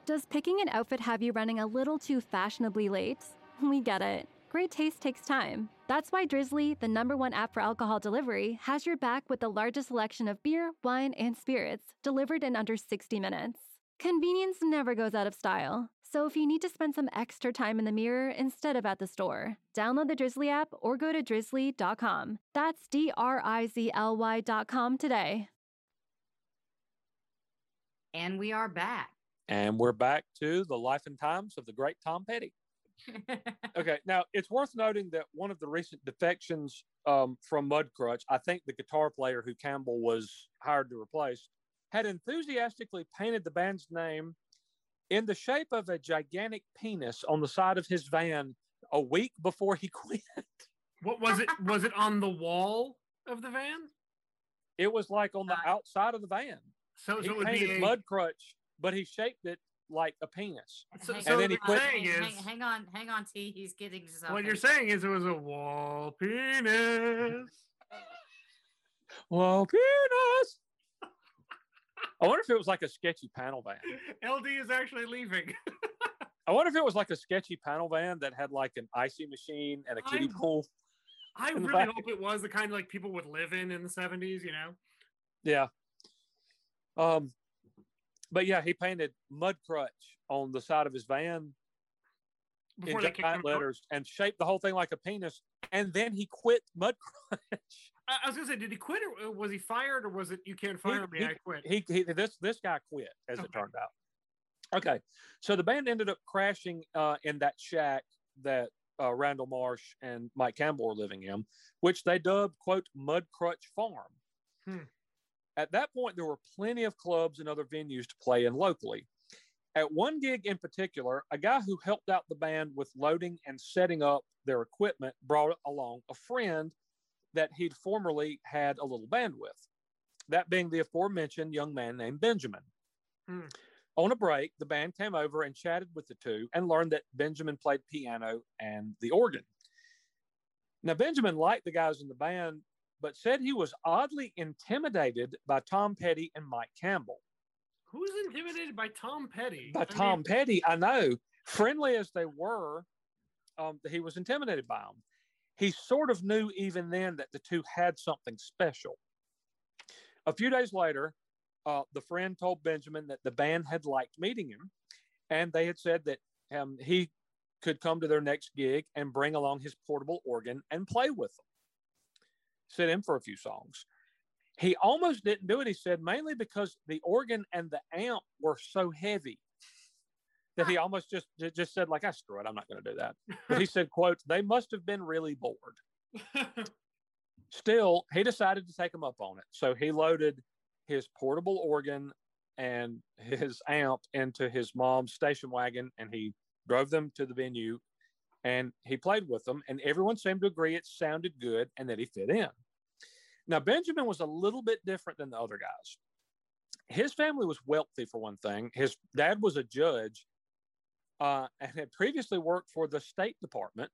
Does picking an outfit have you running a little too fashionably late? We get it. Great taste takes time. That's why Drizly, the number one app for alcohol delivery, has your back with the largest selection of beer, wine, and spirits delivered in under 60 minutes. Convenience never goes out of style. So if you need to spend some extra time in the mirror instead of at the store, download the Drizly app or go to drizly.com. That's D R I Z L Y.com today. And we are back. And we're back to the life and times of the great Tom Petty. Okay, now it's worth noting that one of the recent defections um, from Mudcrutch, I think the guitar player who Campbell was hired to replace, had enthusiastically painted the band's name in the shape of a gigantic penis on the side of his van a week before he quit. What was it? Was it on the wall of the van? It was like on the Uh, outside of the van. So, He so it would be painted a, Mudcrutch, but he shaped it like a penis. So- Hang- so And then he on, quit- saying hang, is- hang, hang on, hang on, T. He's getting something. What you're saying is it was a wall penis. wall penis! I wonder if it was like a sketchy panel van. LD is actually leaving. I wonder if it was like a sketchy panel van that had like an icy machine and a kiddie I'm- pool. I really back. hope it was the kind of like people would live in in the 70s, you know? Yeah. Um, but yeah, he painted Mudcrutch on the side of his van Before in they kicked him giant out. letters and shaped the whole thing like a penis. And then he quit Mudcrutch. I, I was gonna say, did he quit or uh, was he fired or was it you can't fire me, he- I quit? he, he this this guy quit as it turned out. Okay, so the band ended up crashing uh, in that shack that uh, Randall Marsh and Mike Campbell were living in, which they dubbed "quote Mudcrutch Farm." Hmm. At that point, there were plenty of clubs and other venues to play in locally. At one gig in particular, a guy who helped out the band with loading and setting up their equipment brought along a friend that he'd formerly had a little band with that being the aforementioned young man named Benjamin. Hmm. On a break, the band came over and chatted with the two and learned that Benjamin played piano and the organ. Now, Benjamin liked the guys in the band, but said he was oddly intimidated by Tom Petty and Mike Campbell. Who's intimidated by Tom Petty? By I Tom mean, Petty, I know, friendly as they were, um, he was intimidated by them. He sort of knew even then that the two had something special. A few days later, uh, the friend told Benjamin that the band had liked meeting him, and they had said that um, he could come to their next gig and bring along his portable organ and play with them. Sit in for a few songs. He almost didn't do it, he said, mainly because the organ and the amp were so heavy. That he almost just just said like, "I screw it, I'm not going to do that." But he said, "quote They must have been really bored." Still, he decided to take him up on it, so he loaded his portable organ and his amp into his mom's station wagon, and he drove them to the venue, and he played with them, and everyone seemed to agree it sounded good and that he fit in. Now, Benjamin was a little bit different than the other guys. His family was wealthy, for one thing. His dad was a judge uh, and had previously worked for the State Department.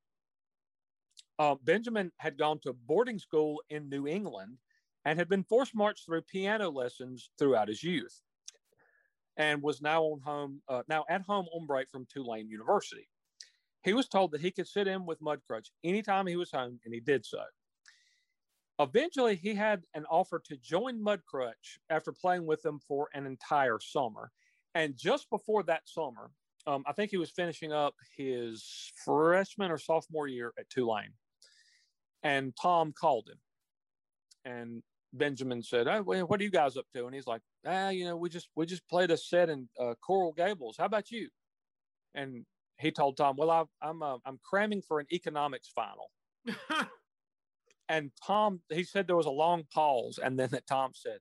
Uh, Benjamin had gone to boarding school in New England and had been forced marched through piano lessons throughout his youth and was now on home uh, now at home on break from Tulane University. He was told that he could sit in with Mudcrutch anytime he was home, and he did so. Eventually, he had an offer to join Mudcrutch after playing with them for an entire summer. And just before that summer, um, I think he was finishing up his freshman or sophomore year at Tulane. And Tom called him. And Benjamin said, "Oh, what are you guys up to?" And he's like, "Ah, you know, we just we just played a set in uh, Coral Gables. How about you?" And he told Tom, "Well, I, I'm uh, I'm cramming for an economics final." and Tom, he said there was a long pause, and then that Tom said,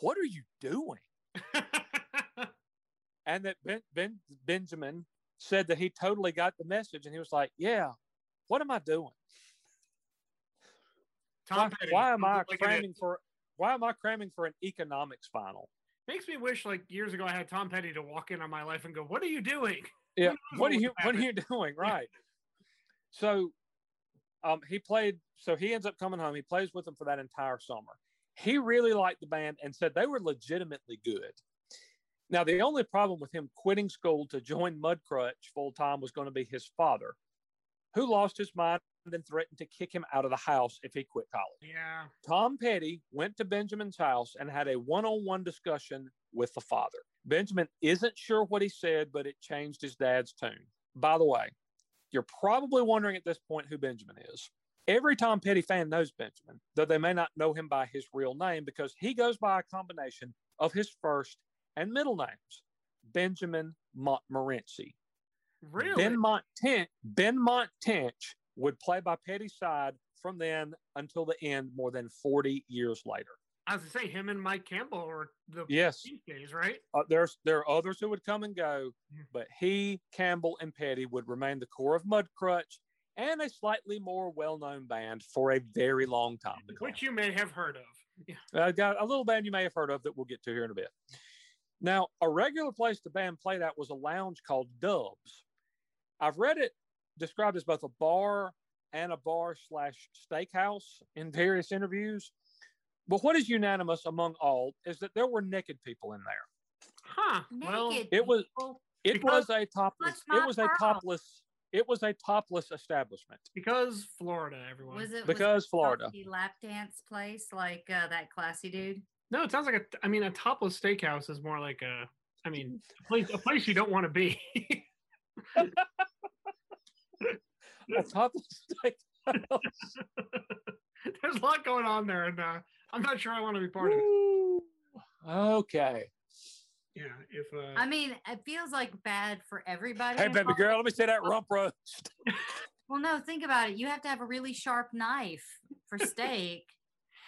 "What are you doing?" and that ben, ben, Benjamin said that he totally got the message, and he was like, "Yeah, what am I doing? Tom why, why am I at- cramming for? Why am I cramming for an economics final? Makes me wish like years ago I had Tom Petty to walk in on my life and go, "What are you doing?" Yeah, what are you what are you doing? Right. so, um, he played. So he ends up coming home. He plays with them for that entire summer. He really liked the band and said they were legitimately good. Now, the only problem with him quitting school to join Mudcrutch full time was going to be his father, who lost his mind and threatened to kick him out of the house if he quit college. Yeah. Tom Petty went to Benjamin's house and had a one on one discussion with the father. Benjamin isn't sure what he said, but it changed his dad's tune. By the way, you're probably wondering at this point who Benjamin is. Every Tom Petty fan knows Benjamin, though they may not know him by his real name because he goes by a combination of his first and middle names Benjamin Montmorency. Really? Benmont Tench, Benmont Tench would play by Petty's side from then until the end, more than 40 years later. As I was to say him and Mike Campbell or the Yes, Beach days, right? uh, there's there are others who would come and go, but he, Campbell, and Petty would remain the core of Mudcrutch and a slightly more well-known band for a very long time. Which you may have heard of. Yeah. I got a little band you may have heard of that we'll get to here in a bit. Now, a regular place the band played at was a lounge called Dubs. I've read it described as both a bar and a bar slash steakhouse in various interviews. But what is unanimous among all is that there were naked people in there. Huh. Well, Naked it was- It was a topless. It was a topless. It was a topless establishment. because Florida, everyone. Was it Because was it Florida. lap dance place like uh, that classy dude? No, it sounds like a. I mean, a topless steakhouse is more like a. I mean, a place, a place you don't want to be. A topless steakhouse. There's a lot going on there, and uh, I'm not sure I want to be part of it. Okay. Yeah, if uh, I mean, it feels like bad for everybody. Hey, baby girl, let me see that rump roast. Well, no, think about it. You have to have a really sharp knife for steak.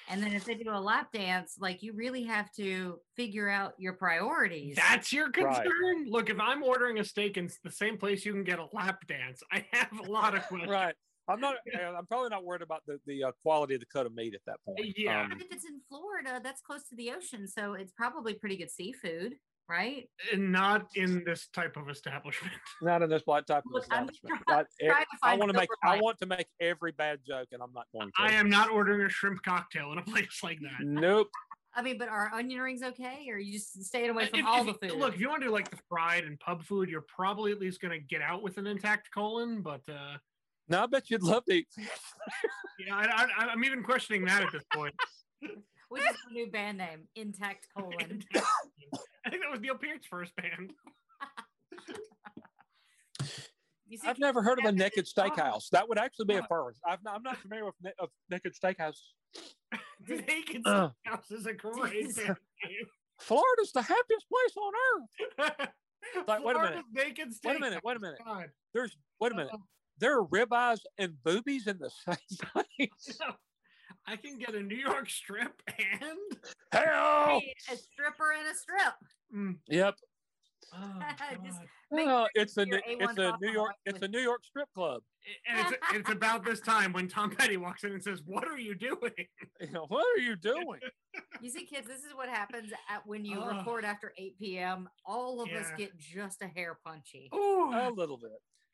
And then if they do a lap dance, like you really have to figure out your priorities. that's your Right. concern. Look, if I'm ordering a steak in the same place you can get a lap dance, I have a lot of questions. right. I'm not. I'm probably not worried about the the uh, quality of the cut of meat at that point. Yeah. Um, But if it's in Florida, that's close to the ocean, so it's probably pretty good seafood, right? And not in this type of establishment. not in this white type of Look, I'm establishment. try- I, trying to I want to make. silver I want to make every bad joke, and I'm not going to. I am not ordering a shrimp cocktail in a place like that. Nope. I mean, but are onion rings okay, or are you just staying away from if all you- the food? Look, if you want to do like the fried and pub food, you're probably at least going to get out with an intact colon. But uh, No, I bet you'd love to eat. yeah, I, I, I'm even questioning that at this point. Which is the new band name, Intact Colon. I think that was Neil Peart's first band. You see, I've never heard of a naked steakhouse. That would actually be a first. I've not, I'm not familiar with na- of naked steakhouse. The Naked Uh. Steakhouse is a great band name. Florida's the happiest place on earth. Like, wait a Florida's minute. Naked steak. Wait a minute. Wait a minute. God. There's wait a minute. Uh-oh. There are ribeyes and boobies in the same place. I can get a New York strip and. Hell. Hey, a stripper and a strip. Mm. Yep. Oh, Just- God. Make sure it's a New- A1 it's a New York it's a New York strip club. and it's, it's about this time when Tom Petty walks in and says, "What are you doing?" You know, what are you doing? You see, kids, this is what happens at when you Ugh. record after 8 p.m. All of us get just a hair punchy. Ooh. a little bit.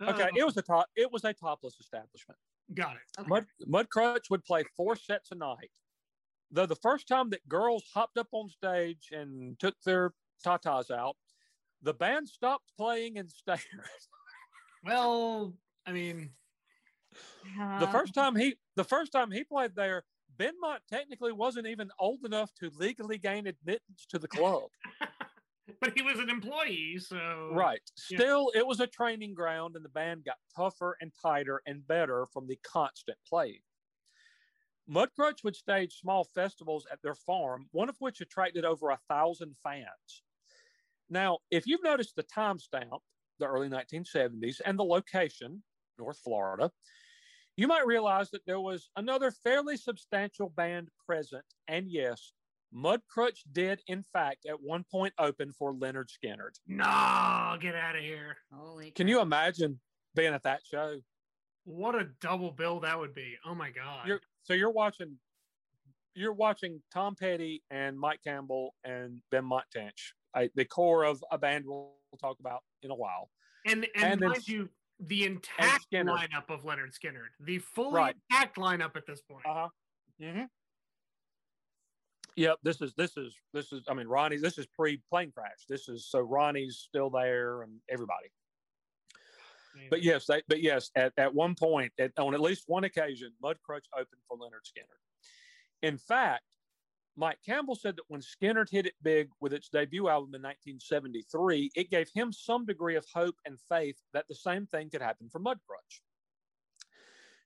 Okay, Oh, it was a top. It was a topless establishment. Got it. Okay. Mud Mud Crutch would play four sets a night. Though the first time that girls hopped up on stage and took their tatas out, the band stopped playing and stared. Well, I mean, the first time he the first time he played there, Benmont technically wasn't even old enough to legally gain admittance to the club. but he was an employee, so right. Yeah. Still, it was a training ground, and the band got tougher and tighter and better from the constant playing. Mudcrutch would stage small festivals at their farm, one of which attracted over a thousand fans. Now, if you've noticed the timestamp, the early 1970s, and the location, North Florida, you might realize that there was another fairly substantial band present. And yes, Mudcrutch did, in fact, at one point open for Lynyrd Skynyrd. No, get out of here. Holy Can you imagine being at that show? What a double bill that would be. Oh my god. You're, so you're watching, you're watching Tom Petty and Mike Campbell and Benmont Tench, I, the core of a band we'll, we'll talk about in a while. and and, and mind S- you, the intact lineup of Lynyrd Skynyrd, the fully Right. intact lineup at this point. Uh huh. Mm-hmm. Yep. This is this is this is. I mean, Ronnie. This is pre plane crash. This is so Ronnie's still there and everybody. But yes, they, but yes, at, at one point, at, on at least one occasion, Mudcrutch opened for Lynyrd Skynyrd. In fact, Mike Campbell said that when Skynyrd hit it big with its debut album in 1973, it gave him some degree of hope and faith that the same thing could happen for Mudcrutch.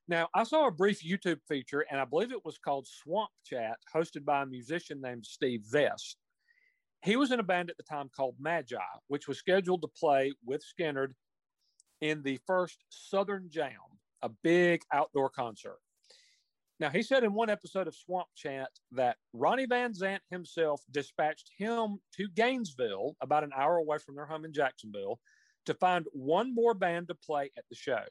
Now, I saw a brief YouTube feature, and I believe it was called Swamp Chat, hosted by a musician named Steve Vest. He was in a band at the time called Magi, which was scheduled to play with Skynyrd in the first Southern Jam, a big outdoor concert. Now, he said in one episode of Swamp Chat that Ronnie Van Zant himself dispatched him to Gainesville, about an hour away from their home in Jacksonville, to find one more band to play at the show.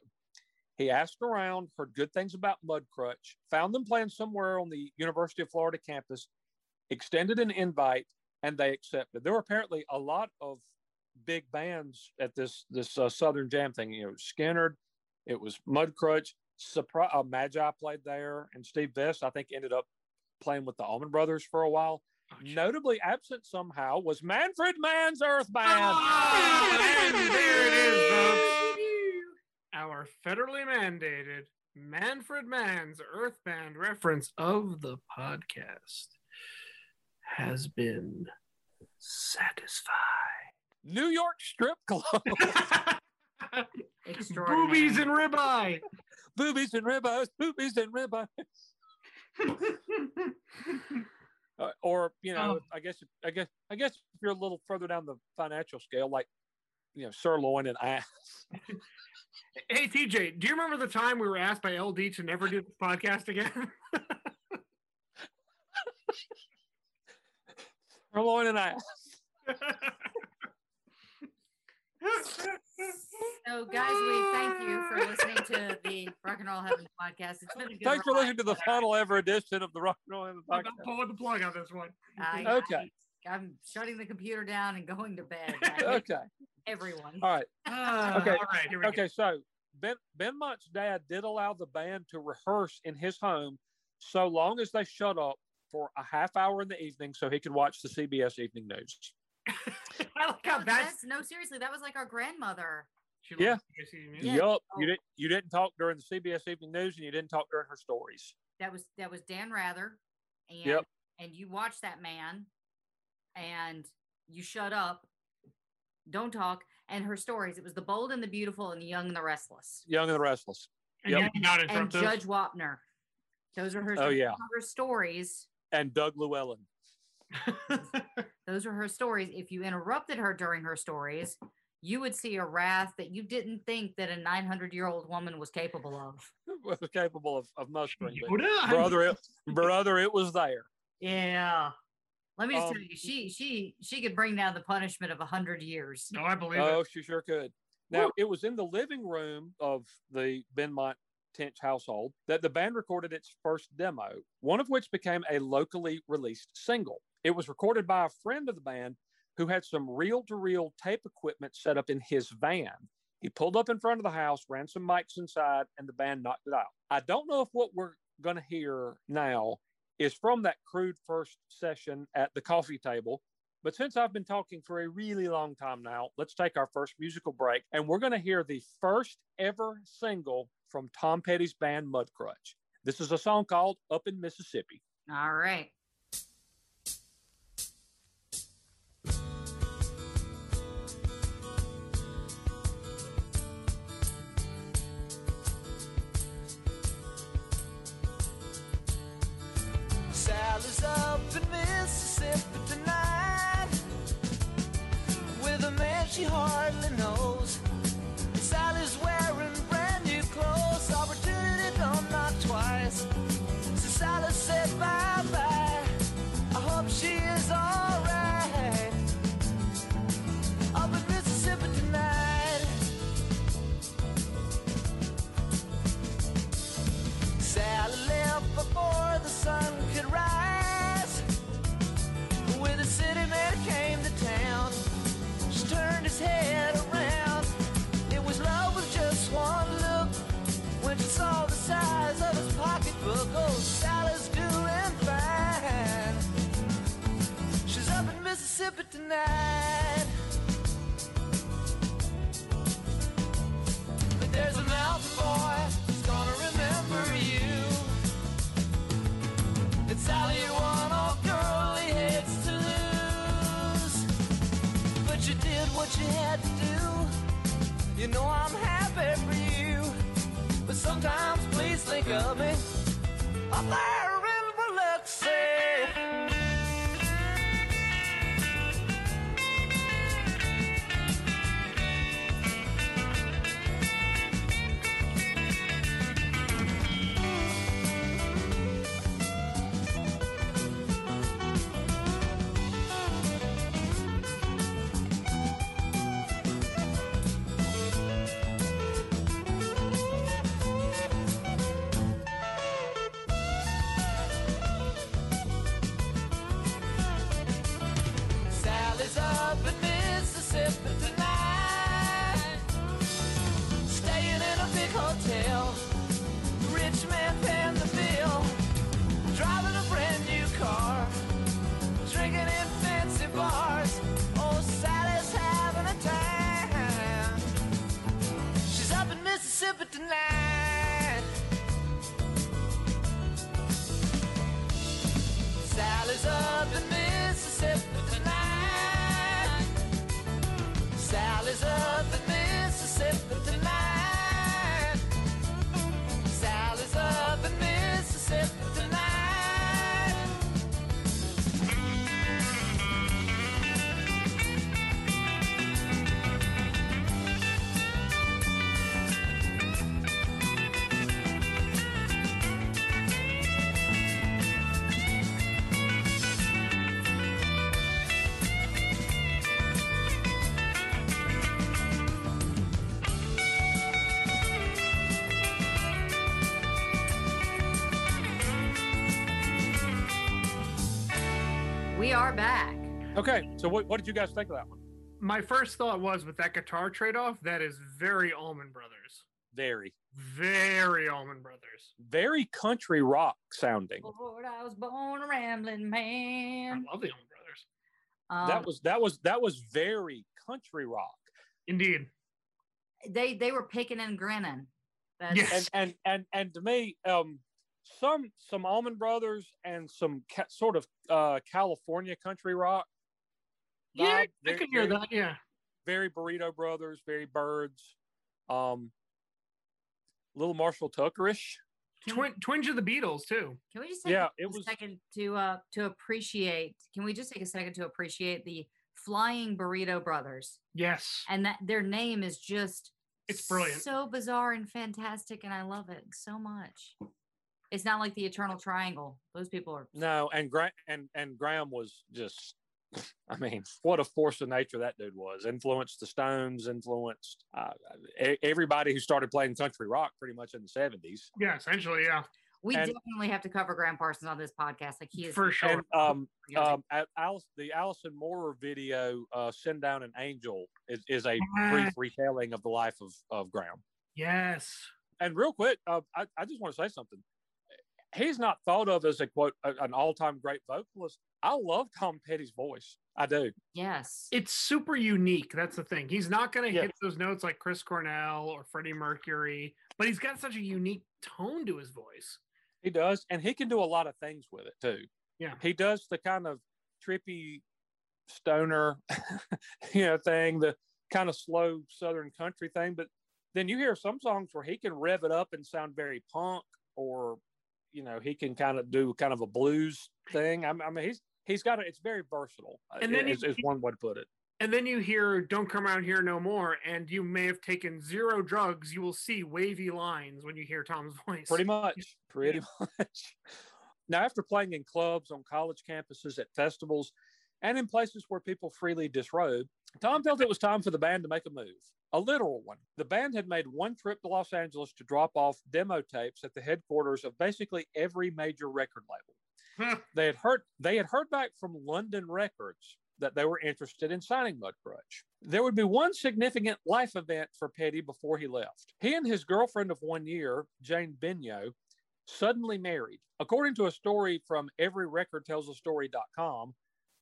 He asked around, heard good things about Mudcrutch, found them playing somewhere on the University of Florida campus, extended an invite, and they accepted. There were apparently a lot of big bands at this this uh, Southern Jam thing. You know, Skynyrd, it was Mudcrutch, Surprise, uh, Magi played there, and Steve Vest I think ended up playing with the Allman Brothers for a while. Oh. Notably absent somehow was Manfred Mann's Earth Band. And there it is, folks. Our federally mandated Manfred Mann's Earth Band reference of the podcast has been satisfied. New York Strip Club, Boobies and ribeye. boobies and ribeyes, boobies and ribeyes. Uh, or you know, Oh. I guess I guess I guess if you're a little further down the financial scale, like you know, sirloin and ass. hey TJ, do you remember the time we were asked by LD to never do this podcast again? Sirloin and ass. So, guys, we thank you for listening to the Rock and Roll Heaven podcast. It's been a good Thanks for listening to the final ever edition of the Rock and Roll Heaven podcast. I'm pulling the plug on this one. I- Okay. I, am shutting the computer down and going to bed. Okay. Everyone. All right. Ah, Okay. All right. Here we Okay. So Ben Benmont's dad did allow the band to rehearse in his home, so long as they shut up for a half hour in the evening, so he could watch the CBS Evening News. I like how No, that's. that's, no, seriously, that was like our grandmother. She Yeah. loves Yeah. Yup. Oh. You didn't. You didn't talk during the CBS Evening News, and you didn't talk during her stories. That was that was Dan Rather, and Yep. and you watched that man, and you shut up, don't talk, and her stories. It was the bold and the beautiful, and the young and the restless, Young and the Restless. And Yep. you did not and. Judge Wapner. Those are her. Oh, yeah. her stories. And Doug Llewellyn. Those are her stories. If you interrupted her during her stories, you would see a wrath that you didn't think that a 900 year old woman was capable of. was capable of, of mustering. Brother, it, brother, it was there. Yeah. Let me just Um, tell you, she she she could bring down the punishment of a hundred years. No, I believe Oh, it. she sure could. Now, it was in the living room of the Benmont Tench household that the band recorded its first demo, one of which became a locally released single. It was recorded by a friend of the band who had some reel to reel tape equipment set up in his van. He pulled up in front of the house, ran some mics inside, and the band knocked it out. I don't know if what we're going to hear now is from that crude first session at the coffee table, but since I've been talking for a really long time now, let's take our first musical break. And we're going to hear the first ever single from Tom Petty's band Mudcrutch. This is a song called Up in Mississippi. All right. Mississippi tonight. With a man she hardly tonight. But there's a mountain boy who's gonna remember you. It's Sally, one old girl he hates to lose. But you did what you had to do. You know I'm happy for you. But sometimes please think of me up there Okay, so what, what did you guys think of that one? My first thought was with that guitar trade off, that is very Allman Brothers. Very, Very Allman Brothers. very country rock sounding. Lord, I was born a rambling man. I love the Allman Brothers. Um, that was that was that was very country rock. Indeed. they they were picking and grinning. That's, Yes. and and and and to me, um, some some Allman Brothers and some ca- sort of uh, California country rock. Yeah, vibe, I can hear very- that. Yeah. Very Burrito Brothers, very Byrds, um, little Marshall Tuckerish. Twin, twinge of the Beatles, too. Can we just take Yeah, a it was- second to uh to appreciate? Can we just take a second to appreciate the Flying Burrito Brothers, Yes. and that their name is just It's brilliant. so bizarre and fantastic, and I love it so much. It's not like the Eternal Triangle; those people are No, and Graham and and Graham was just. I mean, what a force of nature that dude was. Influenced the Stones, influenced uh, e- everybody who started playing country rock pretty much in the seventies. Yeah, essentially, yeah. We And- definitely have to cover Gram Parsons on this podcast. Like he is For sure. And um, um, at Alice, the Allison Moorer video, uh, "Send Down an Angel," is, is a Yes. brief retelling of the life of of Graham. yes. And real quick, uh, I, I just want to say something. He's not thought of as a quote an all time great vocalist. I love Tom Petty's voice. I do. yes. It's super unique. That's the thing. He's not going to Yeah. hit those notes like Chris Cornell or Freddie Mercury, but he's got such a unique tone to his voice. He does, and he can do a lot of things with it too. Yeah. He does the kind of trippy stoner, you know, thing, the kind of slow southern country thing. But then you hear some songs where he can rev it up and sound very punk, or you know, he can kind of do kind of a blues thing. I, I mean, he's he's got it. It's very versatile. And then is, you- is one way to put it. And then you hear Don't Come Around Here No More, and you may have taken zero drugs. You will see wavy lines when you hear Tom's voice. Pretty much. Pretty much. Now, after playing in clubs, on college campuses, at festivals, and in places where people freely disrobe, Tom felt it was time for the band to make a move, a literal one. The band had made one trip to Los Angeles to drop off demo tapes at the headquarters of basically every major record label. Hmm. They had heard they had heard back from London Records that they were interested in signing Mudcrutch. There would be one significant life event for Petty before he left. He and his girlfriend of one year, Jane Benyo, suddenly married. According to a story from everyrecordtellsastory.com,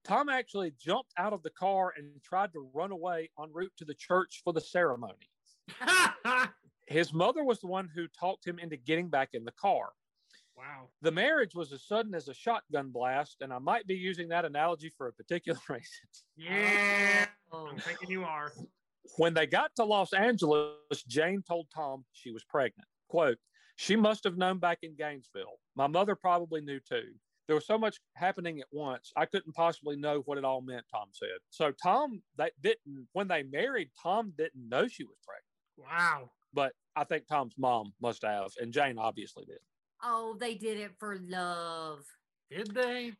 Tom actually jumped out of the car and tried to run away en route to the church for the ceremony. His mother was the one who talked him into getting back in the car. wow. The marriage was as sudden as a shotgun blast, and I might be using that analogy for a particular reason. Yeah. I'm thinking you are. When they got to Los Angeles, Jane told Tom she was pregnant. Quote, she must have known back in Gainesville. My mother probably knew too. There was so much happening at once, I couldn't possibly know what it all meant, Tom said. So Tom that didn't when they married, Tom didn't know she was pregnant. Wow. But I think Tom's mom must have, and Jane obviously did. Oh, they did it for love. Did they?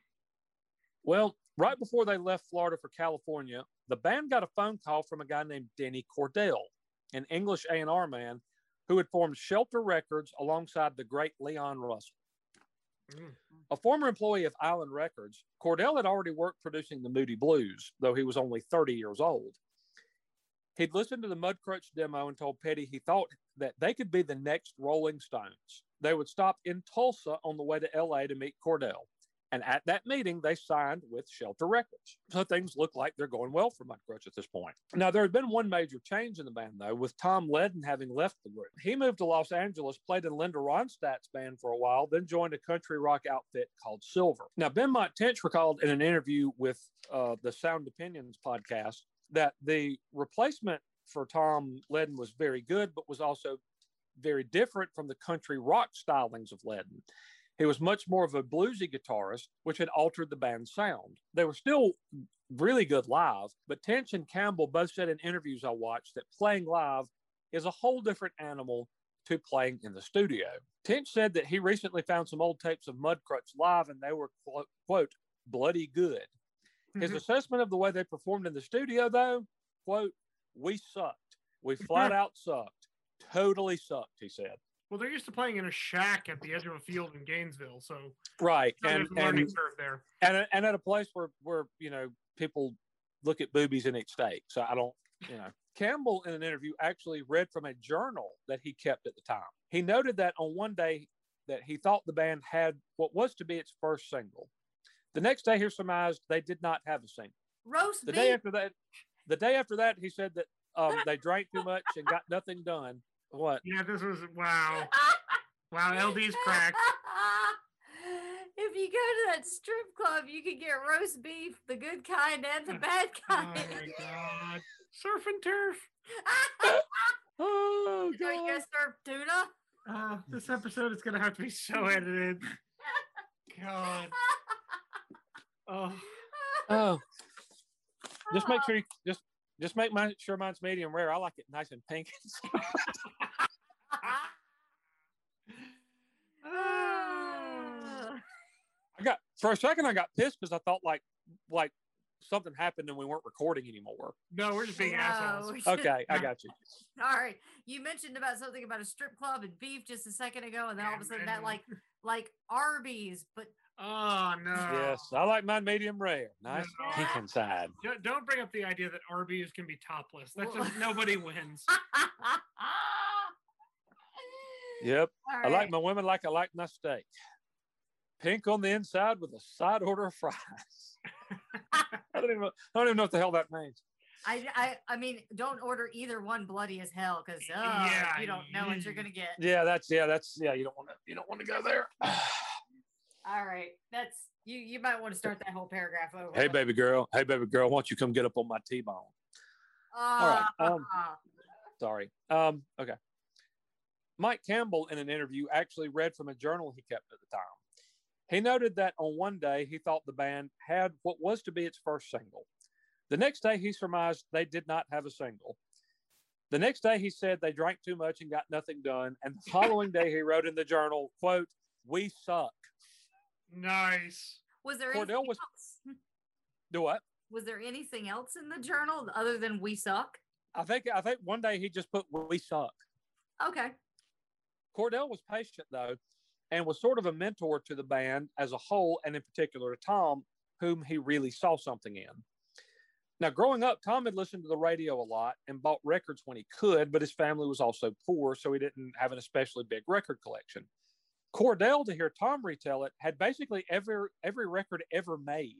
Well, right before they left Florida for California, the band got a phone call from a guy named Denny Cordell, an English A&R man who had formed Shelter Records alongside the great Leon Russell. Mm. A former employee of Island Records, Cordell had already worked producing the Moody Blues, though he was only 30 years old. He'd listened to the Mudcrutch demo and told Petty he thought that they could be the next Rolling Stones. They would stop in Tulsa on the way to LA to meet Cordell. And at that meeting, they signed with Shelter Records. So things look like they're going well for Mudcrutch at this point. Now, there had been one major change in the band, though, with Tom Leadon having left the group. He moved to Los Angeles, played in Linda Ronstadt's band for a while, then joined a country rock outfit called Silver. Now, Ben Tench recalled in an interview with uh, the Sound Opinions podcast that the replacement for Tom Leadon was very good, but was also very different from the country rock stylings of Leadon. He was much more of a bluesy guitarist, which had altered the band's sound. They were still really good live, but Tench and Campbell both said in interviews I watched that playing live is a whole different animal to playing in the studio. Tench said that he recently found some old tapes of Mudcrutch live and they were, quote, quote bloody good. His Mhm. assessment of the way they performed in the studio, though, quote, we sucked. We flat out sucked. Totally sucked, he said. Well, they're used to playing in a shack at the edge of a field in Gainesville, so Right. there's And, a learning and curve there. and and at a place where where you know people look at boobies and eat steak. So I don't, you know. Campbell in an interview actually read from a journal that he kept at the time. He noted that on one day that he thought the band had what was to be its first single. The next day he surmised they did not have a single. Roast The beef. day after that, the day after that, he said that um, they drank too much and got nothing done. What? Yeah, this was wow. Wow, LD's cracked. if you go to that strip club, you can get roast beef, the good kind and the bad Oh kind. my god. Surf and turf. Oh Do you God! serve tuna? Uh, this episode is gonna have to be so edited. God. Oh, Oh, just make sure you just just make my sure mine's medium rare. I like it nice and pink. I got for a second I got pissed because I thought like like something happened and we weren't recording anymore. No, we're just being assholes. Okay, I got you. All right. You mentioned about something about a strip club and beef just a second ago, and then all of a sudden that like like Arby's, but Oh no. Yes, I like mine medium rare. Nice No. pink inside. Don't- Don't bring up the idea that Arby's can be topless. That's just nobody wins. Yep. All I like my women like I like my steak. Pink on the inside with a side order of fries. I don't even know, I don't even know what the hell that means. I, I I mean, don't order either one bloody as hell because uh, Yeah, you don't know what you're gonna get. Yeah, that's yeah, that's yeah. You don't want to you don't want to go there. All right, that's you. You might want to start that whole paragraph over. hey, baby girl. Hey, baby girl. Why don't you come get up on my T-bone? Ah, right, um, Sorry. Um. Okay. Mike Campbell, in an interview, actually read from a journal he kept at the time. He noted that on one day he thought the band had what was to be its first single. The next day he surmised they did not have a single. The next day he said they drank too much and got nothing done. And the following day he wrote in the journal, quote, we suck. Nice. was there Cordell was- else? Do what? Was there anything else in the journal other than we suck? I think I think one day he just put we suck. Okay. Cordell was patient though, and was sort of a mentor to the band as a whole, and in particular to Tom, whom he really saw something in. Now, growing up, Tom had listened to the radio a lot and bought records when he could, but his family was also poor, so he didn't have an especially big record collection. Cordell, to hear Tom retell it, had basically every every record ever made.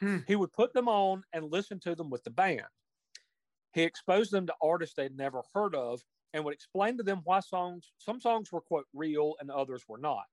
Hmm. He would put them on and listen to them with the band. He exposed them to artists they'd never heard of and would explain to them why songs some songs were quote real and others were not.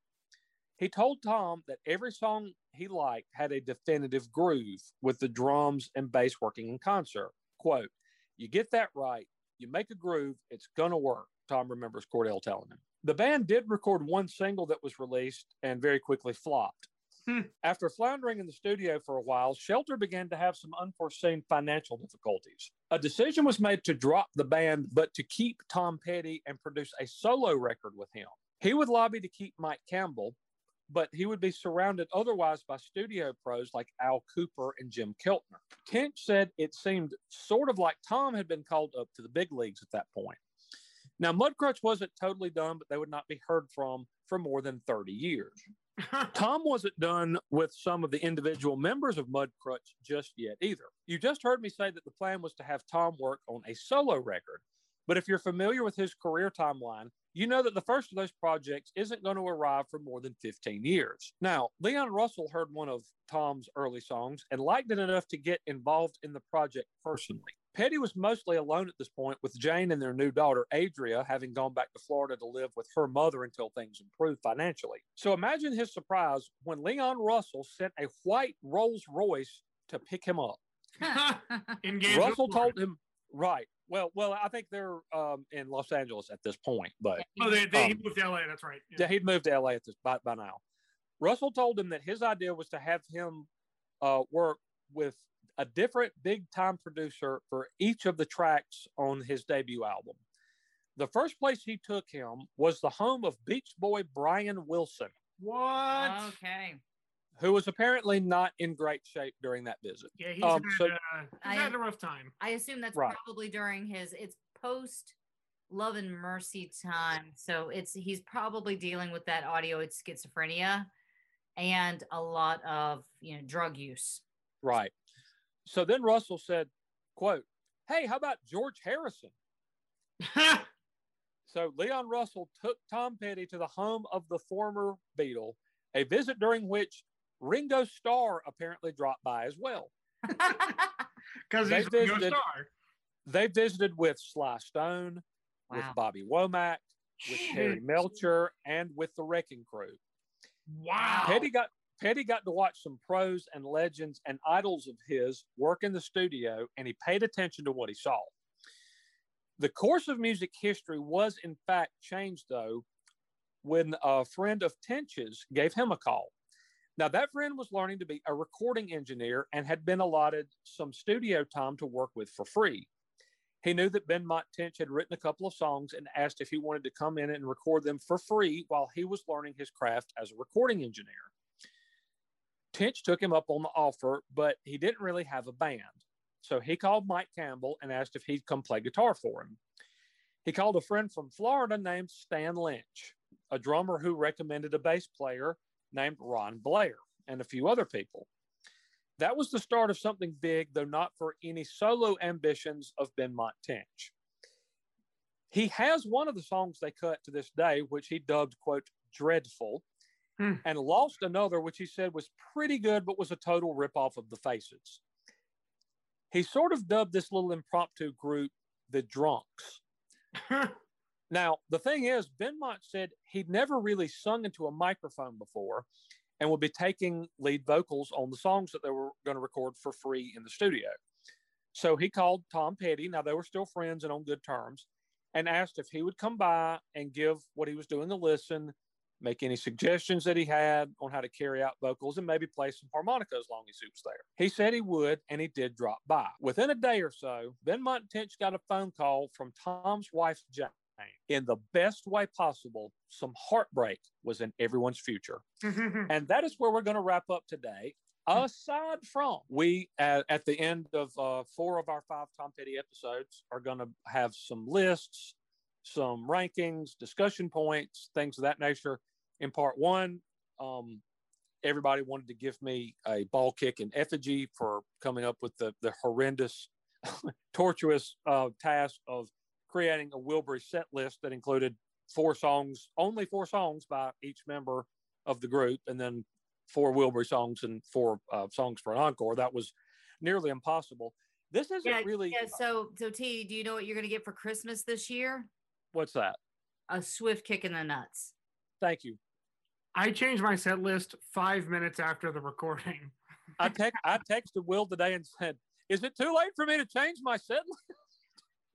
He told Tom that every song he liked had a definitive groove with the drums and bass working in concert. Quote, you get that right, you make a groove, it's gonna work. Tom remembers Cordell telling him. The band did record one single that was released and very quickly flopped. Hmm. After floundering in the studio for a while, Shelter began to have some unforeseen financial difficulties. A decision was made to drop the band, but to keep Tom Petty and produce a solo record with him. He would lobby to keep Mike Campbell, but he would be surrounded otherwise by studio pros like Al Kooper and Jim Keltner. Tench said it seemed sort of like Tom had been called up to the big leagues at that point. Now, Mudcrutch wasn't totally done, but they would not be heard from for more than 30 years. Tom wasn't done with some of the individual members of Mudcrutch just yet either. You just heard me say that the plan was to have Tom work on a solo record. But if you're familiar with his career timeline, you know that the first of those projects isn't going to arrive for more than 15 years. Now, Leon Russell heard one of Tom's early songs and liked it enough to get involved in the project personally. Petty was mostly alone at this point, with Jane and their new daughter, Adria, having gone back to Florida to live with her mother until things improved financially. So imagine his surprise when Leon Russell sent a white Rolls Royce to pick him up. Russell told him, right. Well, well, I think they're um, in Los Angeles at this point, but Oh, they, they he Um, moved to LA. That's right. yeah, he'd moved to LA at this by, by now. Russell told him that his idea was to have him uh, work with a different big time producer for each of the tracks on his debut album. The first place he took him was the home of Beach Boy Brian Wilson, What? okay. who was apparently not in great shape during that visit. Yeah, he's, Um, had, so- uh, he's I- had a rough time. I assume that's Right. probably during his it's post love and mercy time. So it's he's probably dealing with that audioid schizophrenia and a lot of you know drug use. Right. So then Russell said, quote, Hey, how about George Harrison? So Leon Russell took Tom Petty to the home of the former Beatle, a visit during which Ringo Starr apparently dropped by as well. Because They he's Ringo visited- Star. They visited with Sly Stone, with Bobby Womack, with Terry Melcher, and with the Wrecking Crew. Wow. Petty got Petty got to watch some pros and legends and idols of his work in the studio, and he paid attention to what he saw. The course of music history was, in fact, changed though when a friend of Tench's gave him a call. Now, that friend was learning to be a recording engineer and had been allotted some studio time to work with for free. He knew that Benmont Tench had written a couple of songs and asked if he wanted to come in and record them for free while he was learning his craft as a recording engineer. Tench took him up on the offer, but he didn't really have a band. So he called Mike Campbell and asked if he'd come play guitar for him. He called a friend from Florida named Stan Lynch, a drummer who recommended a bass player named Ron Blair, and a few other people. That was the start of something big, though not for any solo ambitions of Benmont Tench. He has one of the songs they cut to this day, which he dubbed, quote, dreadful, Hmm. and lost another, which he said was pretty good, but was a total ripoff of the Faces. He sort of dubbed this little impromptu group the Drunks. Now, the thing is, Benmont said he'd never really sung into a microphone before and would be taking lead vocals on the songs that they were going to record for free in the studio. So he called Tom Petty. Now, they were still friends and on good terms and asked if he would come by and give what he was doing a listen, make any suggestions that he had on how to carry out vocals, and maybe play some harmonica as long as he was there. He said he would, and he did drop by. Within a day or so, Benmont Tench got a phone call from Tom's wife, Jane. In the best way possible, some heartbreak was in everyone's future. and that is where we're going to wrap up today. Aside from, we at, at the end of uh, four of our five Tom Petty episodes are going to have some lists, some rankings, discussion points, things of that nature. In part one, um, everybody wanted to give me a ball kick in effigy for coming up with the, the horrendous, tortuous uh, task of creating a Wilbury set list that included four songs, only four songs by each member of the group, and then four Wilbury songs and four uh, songs for an encore. That was nearly impossible. This isn't Yeah, really. yeah. So, so T, do you know what you're going to get for Christmas this year? What's that? A swift kick in the nuts. Thank you. I changed my set list five minutes after the recording. I text I texted Will today and said, "Is it too late for me to change my set list?"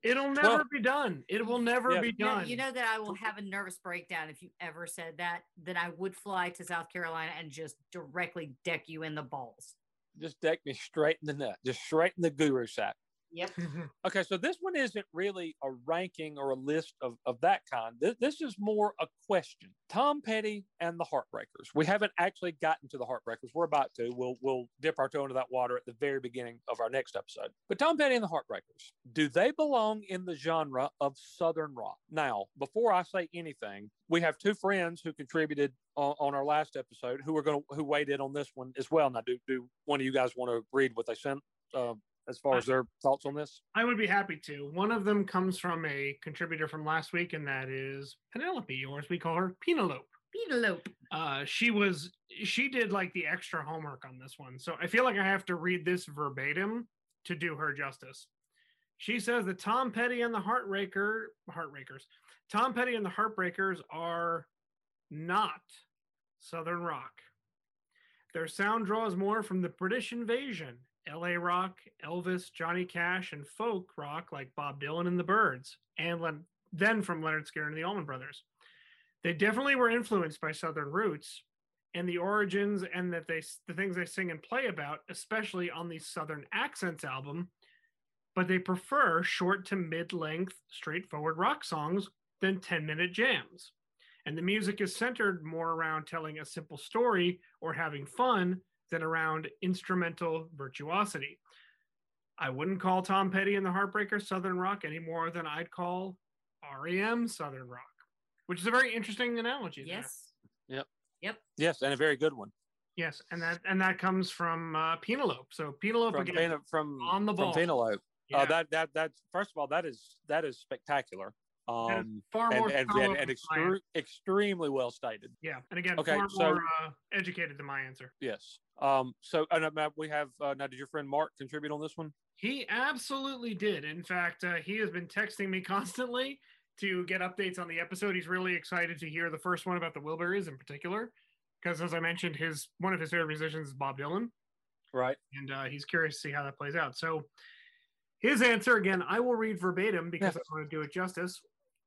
It'll never Well- be done. It will never Yeah. be You know, done. you know that I will have a nervous breakdown if you ever said that. That I would fly to South Carolina and just directly deck you in the balls. Just deck me straight in the nut, just straight in the guru sack. Yep. Okay, so this one isn't really a ranking or a list of, of that kind. This, this is more a question. Tom Petty and the Heartbreakers. We haven't actually gotten to the Heartbreakers. We're about to. We'll we'll dip our toe into that water at the very beginning of our next episode. But Tom Petty and the Heartbreakers, do they belong in the genre of Southern rock? Now, before I say anything, we have two friends who contributed on, on our last episode who are going to who weighed in on this one as well. Now, do do one of you guys want to read what they sent? Uh, as far as their thoughts on this? I would be happy to. One of them comes from a contributor from last week, and that is Penelope, or as we call her, Penelope. Penelope. Uh, she was she did like the extra homework on this one, so I feel like I have to read this verbatim to do her justice. She says that Tom Petty and the Heartbreaker Heartbreakers, Tom Petty and the Heartbreakers are not Southern rock. Their sound draws more from the British invasion, LA rock, Elvis, Johnny Cash, and folk rock like Bob Dylan and the Byrds, and Len- then from Lynyrd Skynyrd and the Allman Brothers. They definitely were influenced by Southern roots and the origins and that they the things they sing and play about, especially on the Southern Accents album. But they prefer short to mid-length, straightforward rock songs than 10-minute jams. And the music is centered more around telling a simple story or having fun than around instrumental virtuosity. I wouldn't call Tom Petty and the Heartbreakers Southern rock any more than I'd call REM Southern rock, which is a very interesting analogy. there. Yes. Yep. Yep. Yes, and a very good one. Yes, and that and that comes from uh, Penelope. So Penelope From, again, Pene- from, on the ball. from ball. Penelope. Yeah, Uh, that that that's first of all that is that is spectacular. Um, far and more and, and, and than my answer. extre- extremely well stated. yeah, and again, Okay, far so- more uh, educated than my answer. Yes. Um. So and, uh, Matt, we have uh, now. Did your friend Mark contribute on this one? He absolutely did. In fact, uh, he has been texting me constantly to get updates on the episode. He's really excited to hear the first one about the Wilburys in particular, because as I mentioned, his one of his favorite musicians is Bob Dylan, Right. and uh, he's curious to see how that plays out. So, his answer again, I will read verbatim because Yeah. I want to do it justice.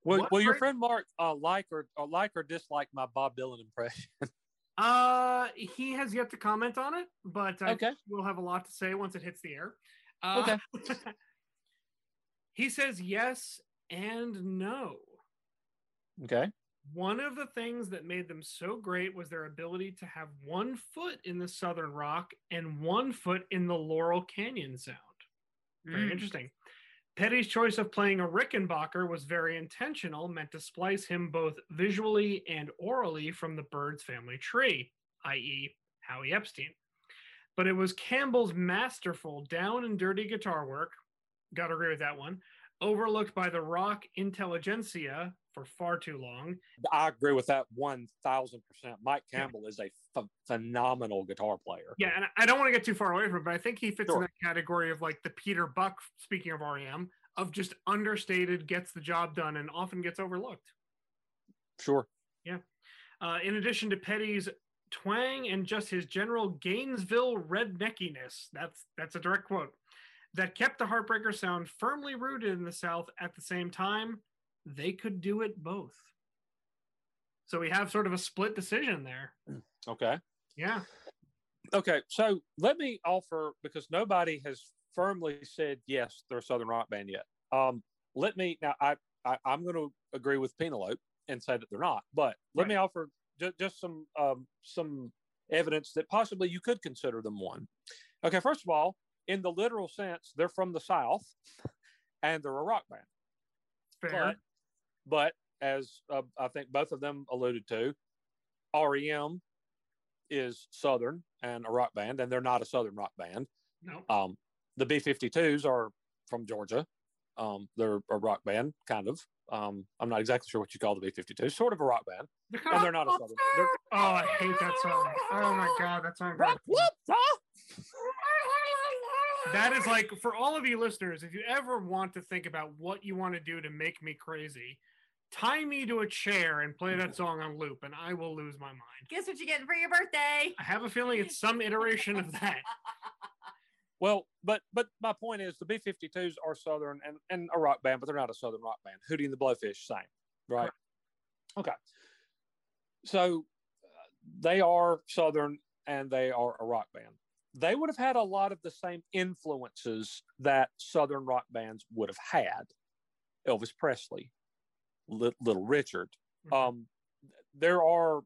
Will, will your friend Mark uh, like or, or like or dislike my Bob Dylan impression? Uh, he has yet to comment on it, but I Okay. we'll have a lot to say once it hits the air. Uh, Okay. he says yes and no. Okay. One of the things that made them so great was their ability to have one foot in the Southern Rock and one foot in the Laurel Canyon sound. Very Mm. interesting. Petty's choice of playing a Rickenbacker was very intentional, meant to splice him both visually and aurally from the Byrds family tree, i.e., Howie Epstein. But it was Campbell's masterful down and dirty guitar work, gotta agree with that one, overlooked by the rock intelligentsia for far too long. I agree with that one thousand percent. Mike Campbell is a ph- phenomenal guitar player. Yeah, and I don't want to get too far away from it, but I think he fits in that category of like the Peter Buck, speaking of REM, of just understated, gets the job done, and often gets overlooked. Sure. Yeah. Uh, in addition to Petty's twang and just his general Gainesville redneckiness, that's that's a direct quote, that kept the Heartbreaker sound firmly rooted in the South at the same time, they could do it both. So we have sort of a split decision there. Okay. Yeah. Okay. So let me offer because nobody has firmly said yes, they're a Southern rock band yet. Um, let me now. I, I I'm going to agree with Penelope and say that they're not. But let Right. me offer ju- just some um, some evidence that possibly you could consider them one. Okay. First of all, in the literal sense, they're from the South, and they're a rock band. Fair. But, but as uh, I think both of them alluded to, REM is Southern and a rock band, and they're not a Southern rock band. no. Um, the B 52s are from Georgia. Um, they're a rock band, kind of. Um, I'm not exactly sure what you call the B 52s, sort of a rock band, and they're not a Southern. They're, Oh, I hate that song. Oh my god, that song. drives me- That is like for all of you listeners, if you ever want to think about what you want to do to make me crazy, tie me to a chair and play that song on loop, and I will lose my mind. Guess what you're getting for your birthday? I have a feeling it's some iteration of that. Well, but but my point is the B 52s are Southern and, and a rock band, but they're not a Southern rock band. Hootie and the Blowfish, same, right? Okay. So uh, they are Southern and they are a rock band. They would have had a lot of the same influences that Southern rock bands would have had. Elvis Presley, Li- Little Richard. Mhm. Um, there are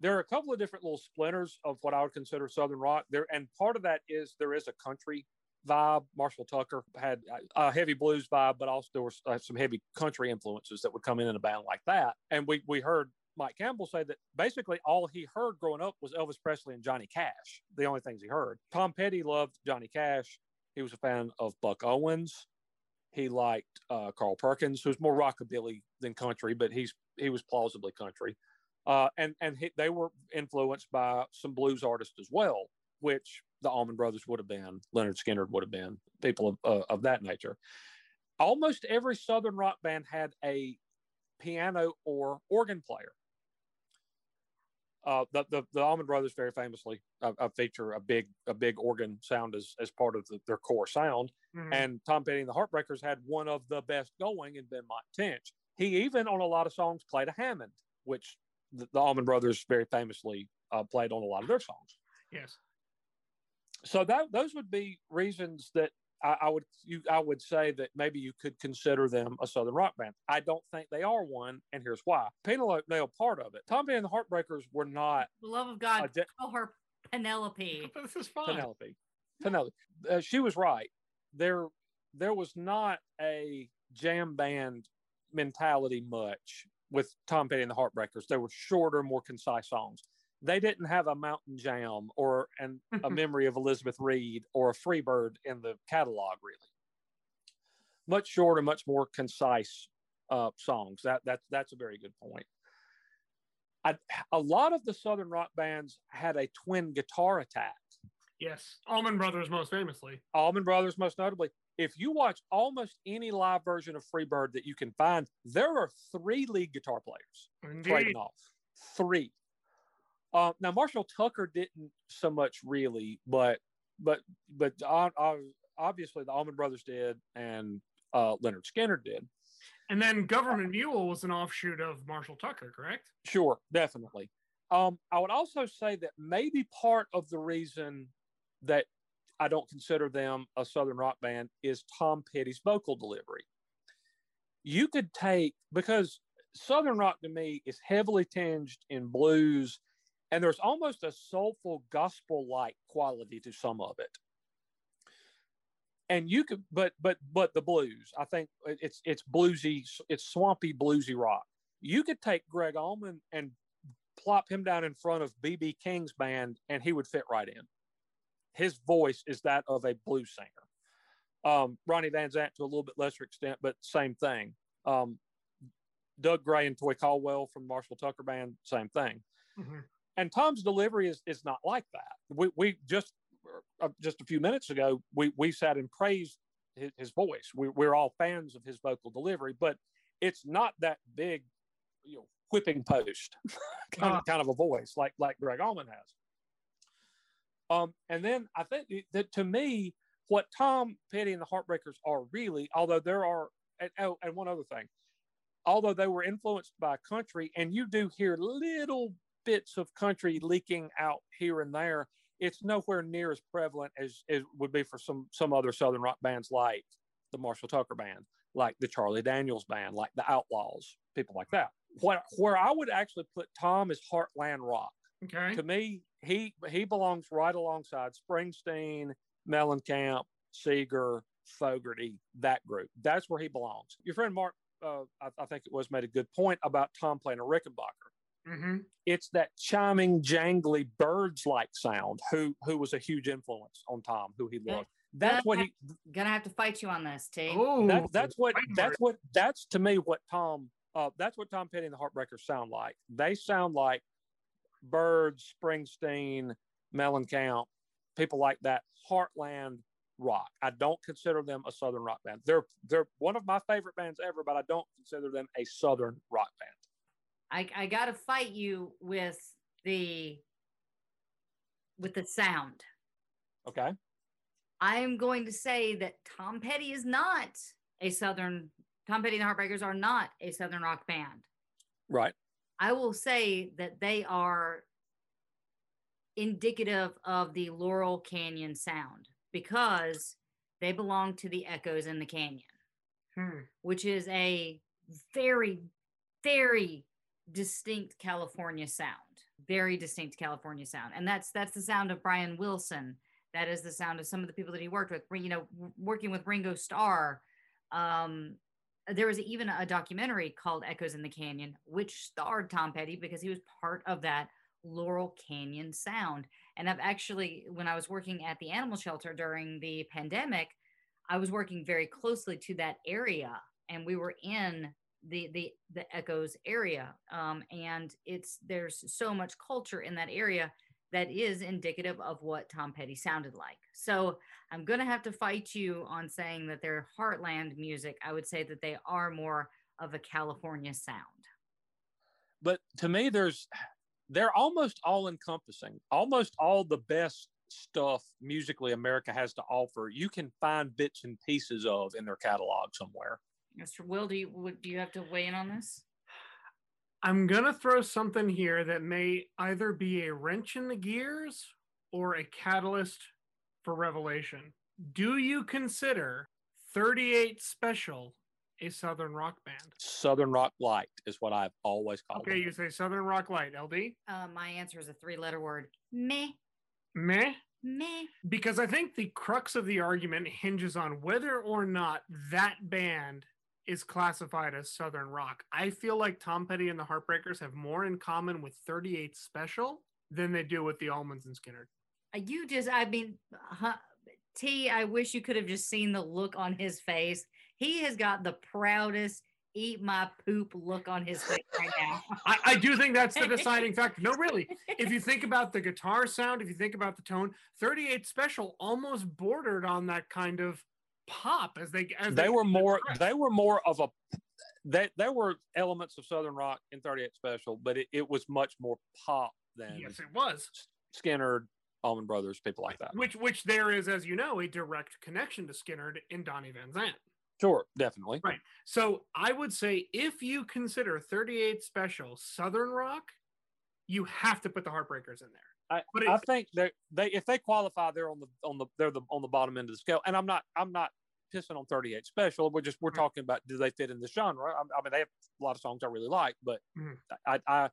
there are a couple of different little splinters of what I would consider Southern rock. There, and part of that is there is a country vibe. Marshall Tucker had a a heavy blues vibe, but also there was uh, some heavy country influences that would come in in a band like that. And we we heard Mike Campbell say that basically all he heard growing up was Elvis Presley and Johnny Cash. The only things he heard. Tom Petty loved Johnny Cash. He was a fan of Buck Owens. He liked uh, Carl Perkins, who's more rockabilly than country, but he's he was plausibly country. Uh, and and he, they were influenced by some blues artists as well, which the Allman Brothers would have been, Lynyrd Skynyrd would have been, people of, uh, of that nature. Almost every Southern rock band had a piano or organ player. Uh, the, the the Allman Brothers very famously uh, uh, feature a big a big organ sound as as part of the, their core sound, Mhm. and Tom Petty and the Heartbreakers had one of the best going in Ben Tench. He even on a lot of songs played a Hammond, which the, the Allman Brothers very famously uh, played on a lot of their songs. yes. So that those would be reasons that I, I would you I would say that maybe you could consider them a southern rock band. I don't think they are one, and here's why. Penelope nailed part of it. Tom Petty and the Heartbreakers were not For the love of God, a de- call her Penelope. This is fine. Penelope. Penelope. Uh, she was right. There, there was not a jam band mentality much with Tom Petty and the Heartbreakers. They were shorter, more concise songs. They didn't have a Mountain Jam or an, a memory of Elizabeth Reed or a Freebird in the catalog, really. Much shorter, much more concise uh, songs. That that's that's a very good point. I, a lot of the Southern rock bands had a twin guitar attack. Yes. Allman Brothers most famously. Allman Brothers, most notably. If you watch almost any live version of Freebird that you can find, there are three lead guitar players Indeed. trading off. Three. Uh, now Marshall Tucker didn't so much really, but but but obviously the Allman Brothers did, and uh, Lynyrd Skynyrd did. And then Gov't Mule was an offshoot of Marshall Tucker, correct? Sure, definitely. Um, I would also say that maybe part of the reason that I don't consider them a Southern rock band is Tom Petty's vocal delivery. You could take, because Southern rock to me is heavily tinged in blues, and there's almost a soulful gospel like quality to some of it. And you could, but, but, but the blues, I think it's, it's bluesy, it's swampy, bluesy rock. You could take Gregg Allman and plop him down in front of BB King's band, and he would fit right in his voice is that of a blues singer. Um, Ronnie Van Zant to a little bit lesser extent, but same thing. Um, Doug Gray and Toy Caldwell from Marshall Tucker Band, same thing. Mm-hmm. And Tom's delivery is, is not like that. We, we just uh, just a few minutes ago we we sat and praised his, his voice. We, we're all fans of his vocal delivery, but it's not that big, you know, whipping post kind, uh, of, kind of a voice like like Gregg Allman has. Um, and then I think that to me, what Tom Petty and the Heartbreakers are really, although there are, and, oh, and one other thing, although they were influenced by country, and you do hear little bits of country leaking out here and there, it's nowhere near as prevalent as it would be for some some other southern rock bands like the Marshall Tucker Band, like the Charlie Daniels Band, like the Outlaws, people like that. What where I would actually put Tom is Heartland rock. Okay. To me, he he belongs right alongside Springsteen, Mellencamp, Seger, Fogerty, that group. That's where he belongs. Your friend Mark, uh, I, I, think it was, made a good point about Tom playing a Rickenbacker. Mm-hmm. It's that chiming, jangly, Byrds-like sound. Who who was a huge influence on Tom, who he loved. That's what he gonna have to fight you on this, T. That, that's what that's what that's to me what Tom. Uh, that's what Tom Petty and the Heartbreakers sound like. They sound like Byrds, Springsteen, Mellencamp, people like that, Heartland rock. I don't consider them a Southern rock band. They're they're one of my favorite bands ever, but I don't consider them a Southern rock band. I, I got to fight you with the with the sound. Okay. I am going to say that Tom Petty is not a Southern. Tom Petty and the Heartbreakers are not a Southern rock band. Right. I will say that they are indicative of the Laurel Canyon sound because they belong to the Echoes in the Canyon, hmm. which is a very, very distinct California sound. Very distinct California sound, and that's that's the sound of Brian Wilson. That is the sound of some of the people that he worked with. You know, working with Ringo Starr, um, there was even a documentary called Echoes in the Canyon, which starred Tom Petty because he was part of that Laurel Canyon sound. And I've actually, when I was working at the animal shelter during the pandemic, I was working very closely to that area, and we were in the the the Echoes area. Um, and it's there's so much culture in that area that is indicative of what Tom Petty sounded like. So I'm to have to fight you on saying that they're heartland music. I would say that they are more of a California sound. But to me, there's they're almost all encompassing. Almost all the best stuff musically America has to offer, you can find bits and pieces of in their catalog somewhere. Mr. Will, do you do you have to weigh in on this? I'm gonna throw something here that may either be a wrench in the gears or a catalyst for revelation. Do you consider 38 Special a Southern rock band? Southern Rock Light is what I've always called okay, it. Okay, you say Southern Rock Light, LD? Uh, my answer is a three letter word meh. Meh? Meh. Because I think the crux of the argument hinges on whether or not that band is classified as Southern rock. I feel like Tom Petty and the Heartbreakers have more in common with 38 Special than they do with the Allmans and Skynyrd. Uh, you just, I mean, huh, T, I wish you could have just seen the look on his face. He has got the proudest eat my poop look on his face right now. I, I, do think that's the deciding factor. No, really. If you think about the guitar sound, if you think about the tone, 38 Special almost bordered on that kind of pop as they as they, they were more they were more of a they, there were elements of southern rock in 38 special but it, it was much more pop than yes it was. Skynyrd allman brothers people like that. Which which there is as you know a direct connection to skynyrd in donnie van zant sure definitely. Right. So i would say if you consider 38 special southern rock you have to put the Heartbreakers in there. I, But it- I think they they if they qualify, they're on the on the they're the on the bottom end of the scale. And I'm not I'm not pissing on 38 Special. We're just we're Mhm. talking about do they fit in the genre? I, I mean, they have a lot of songs I really like, but Mhm. I, I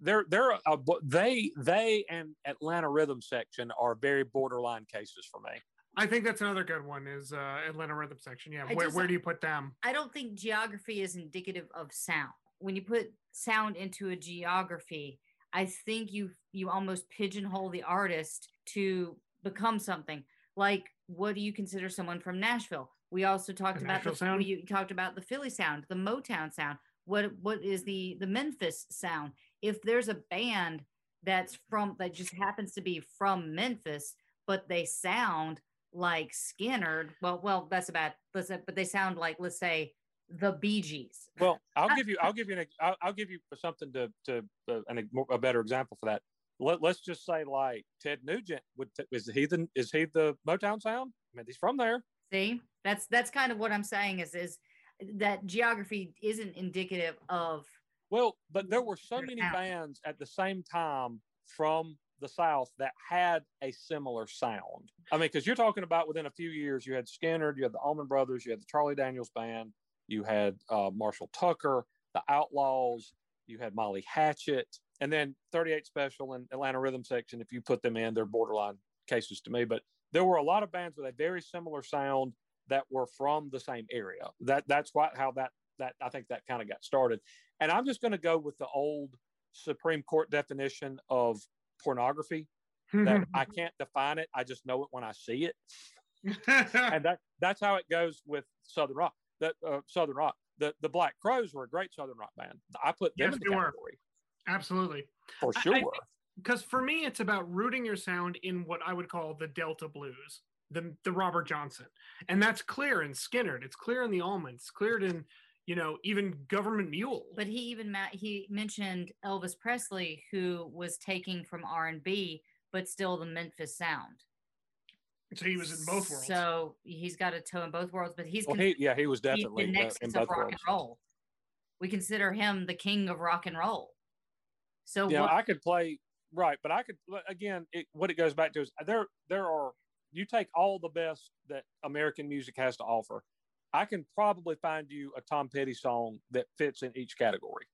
they're they're a, they they and Atlanta Rhythm Section are very borderline cases for me. I think that's another good one is uh, Atlanta Rhythm Section. Yeah, where, just- where do you put them? I don't think geography is indicative of sound. When you put sound into a geography, I think you you almost pigeonhole the artist to become something. Like, what do you consider someone from Nashville? We also talked The about the sound? you talked about the Philly sound, the Motown sound. What what is the the Memphis sound? If there's a band that's from that just happens to be from Memphis, but they sound like Skynyrd. Well, well, that's a bad. Let's say, but they sound like let's say the Bee Gees. Well, I'll give you I'll give you an I'll, I'll give you something to to uh, an, a better example for that. Let, let's just say like Ted Nugent would t- is he the is he the Motown sound? I mean, he's from there. See, that's that's kind of what I'm saying is is that geography isn't indicative of Well, but there were so many sound. bands at the same time from the South that had a similar sound. I mean, because you're talking about within a few years, you had Skynyrd, you had the Allman Brothers, you had the Charlie Daniels Band, you had uh, Marshall Tucker, the Outlaws, you had Molly Hatchet, and then 38 Special and Atlanta Rhythm Section. If you put them in, they're borderline cases to me. But there were a lot of bands with a very similar sound that were from the same area. That that's what how that that I think that kind of got started. And I'm just going to go with the old Supreme Court definition of pornography that I can't define it. I just know it when I see it. And that that's how it goes with Southern Rock. That uh, Southern Rock. The the Black Crowes were a great Southern Rock band. I put them Yes, in the they were. Absolutely. for I- I sure. Because for me, it's about rooting your sound in what I would call the Delta blues, the the Robert Johnson, and that's clear in Skynyrd. It's clear in the Allmans. It's cleared in, you know, even Gov't Mule. but he even ma- he mentioned Elvis Presley who was taking from R&B but still the Memphis sound. So he was in both worlds. So he's got a toe in both worlds, but he's well, con- he yeah he was he's definitely the uh, nexus in of rock worlds. and roll. We consider him the king of rock and roll. So Yeah, what, I could play right, but I could again. It, what it goes back to is there there are you take all the best that American music has to offer. I can probably find you a Tom Petty song that fits in each category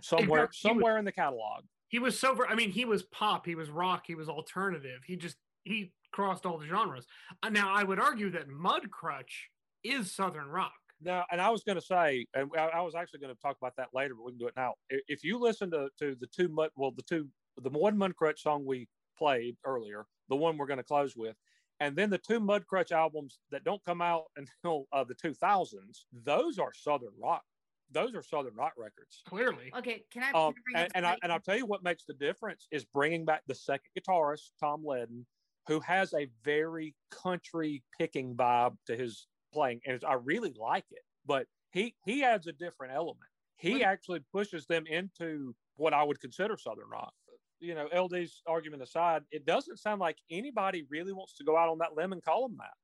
somewhere Exactly. He was- somewhere in the catalog. he was so. I mean, he was pop. He was rock. He was alternative. He just he crossed all the genres. Uh, Now, I would argue that Mudcrutch is Southern rock. Now, and I was going to say, and I, I was actually going to talk about that later, but we can do it now. If you listen to to the two mud, well, the two, the one Mudcrutch song we played earlier, the one we're going to close with, and then the two Mudcrutch albums that don't come out until uh, the 2000s, those are Southern rock. Those are Southern rock records. Clearly, okay, can I, can I Um, bring and, and, I, and I'll tell you what makes the difference is bringing back the second guitarist, Tom Leadon, who has a very country picking vibe to his playing. And I really like it, but he, he adds a different element. He actually pushes them into what I would consider Southern rock. You know, LD's argument aside, it doesn't sound like anybody really wants to go out on that limb and call them that.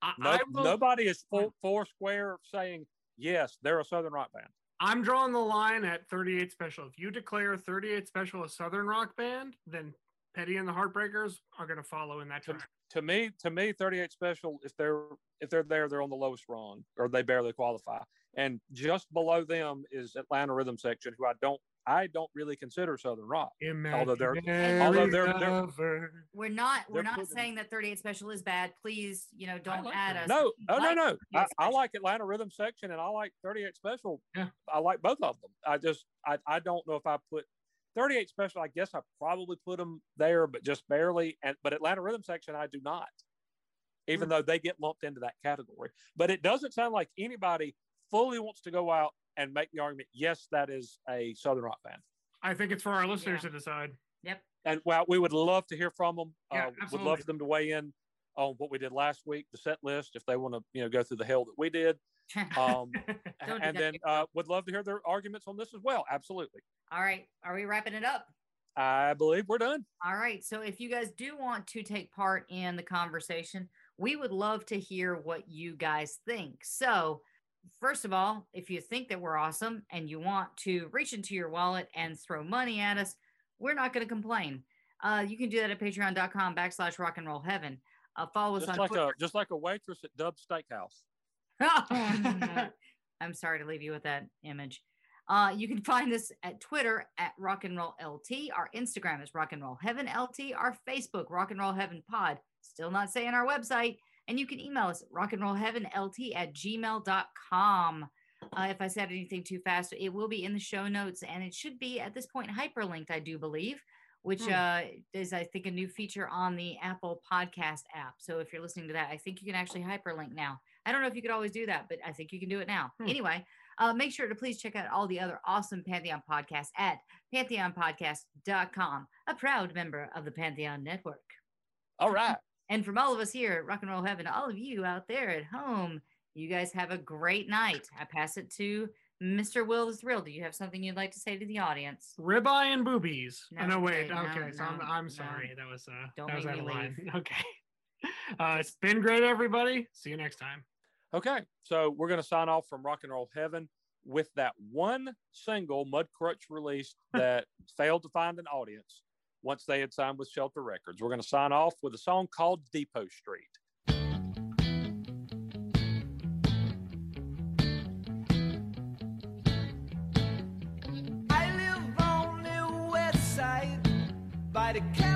I, No, I will, nobody is four, four square saying, yes, they're a Southern rock band. I'm drawing the line at 38 Special. If you declare 38 Special a Southern rock band, then Petty and the Heartbreakers are going to follow in that to, track. to me to me 38 special if they're if they're there they're on the lowest rung or they barely qualify and just below them is atlanta rhythm section who i don't i don't really consider southern rock Although they're- although they're- they're- we're not we're they're not putting- saying that 38 special is bad. Please, you know, don't like add that. us. no We oh no like no 38 I, I like atlanta rhythm section and i like 38 special Yeah. i like both of them i just I, I don't know if i put 38 special i guess i probably put them there but just barely and but atlanta rhythm section i do not even Hmm. though they get lumped into that category but it doesn't sound like anybody fully wants to go out and make the argument yes that is a southern rock band I think it's for our listeners Yeah. to decide. Yep. and well we would love to hear from them Yeah, uh, would love for them to weigh in on what we did last week the set list if they want to you know go through the hell that we did um, and then uh, would love to hear their arguments on this as well absolutely All right. Are we wrapping it up? i believe we're done All right. So if you guys do want to take part in the conversation, we would love to hear what you guys think. So first of all, if you think that we're awesome and you want to reach into your wallet and throw money at us, we're not going to complain. Uh, you can do that at patreon.com backslash rock and roll heaven. Uh, follow us Just on like Twitter. a just like a waitress at Dub's Steakhouse. I'm sorry to leave you with that image. Uh, you can find us at Twitter at Rock and Roll LT. Our Instagram is Rock and Roll Heaven LT. Our Facebook, Rock and Roll Heaven Pod. Still not saying our website. And you can email us rock and roll heaven LT at gmail.com. Uh, if I said anything too fast, it will be in the show notes and it should be at this point hyperlinked, I do believe, which Hmm. uh, is, I think, a new feature on the Apple Podcast app. So if you're listening to that, I think you can actually hyperlink now. I don't know if you could always do that, but I think you can do it now. Hmm. Anyway, uh, make sure to please check out all the other awesome Pantheon podcasts at pantheonpodcast.com, a proud member of the Pantheon Network. All right. And from all of us here at Rock and Roll Heaven, all of you out there at home, you guys have a great night. I pass it to Mr. Will the Thrill. Do you have something you'd like to say to the audience? Ribeye and boobies. No, oh, no, wait. wait, no, okay, so I'm, I'm no. sorry. That was uh, Don't that was make out me of line. leave. Okay. Uh, it's been great, everybody. See you next time. Okay, so we're going to sign off from Rock and Roll Heaven with that one single Mudcrutch release that failed to find an audience once they had signed with Shelter Records. We're going to sign off with a song called Depot Street. I live on the west side by the county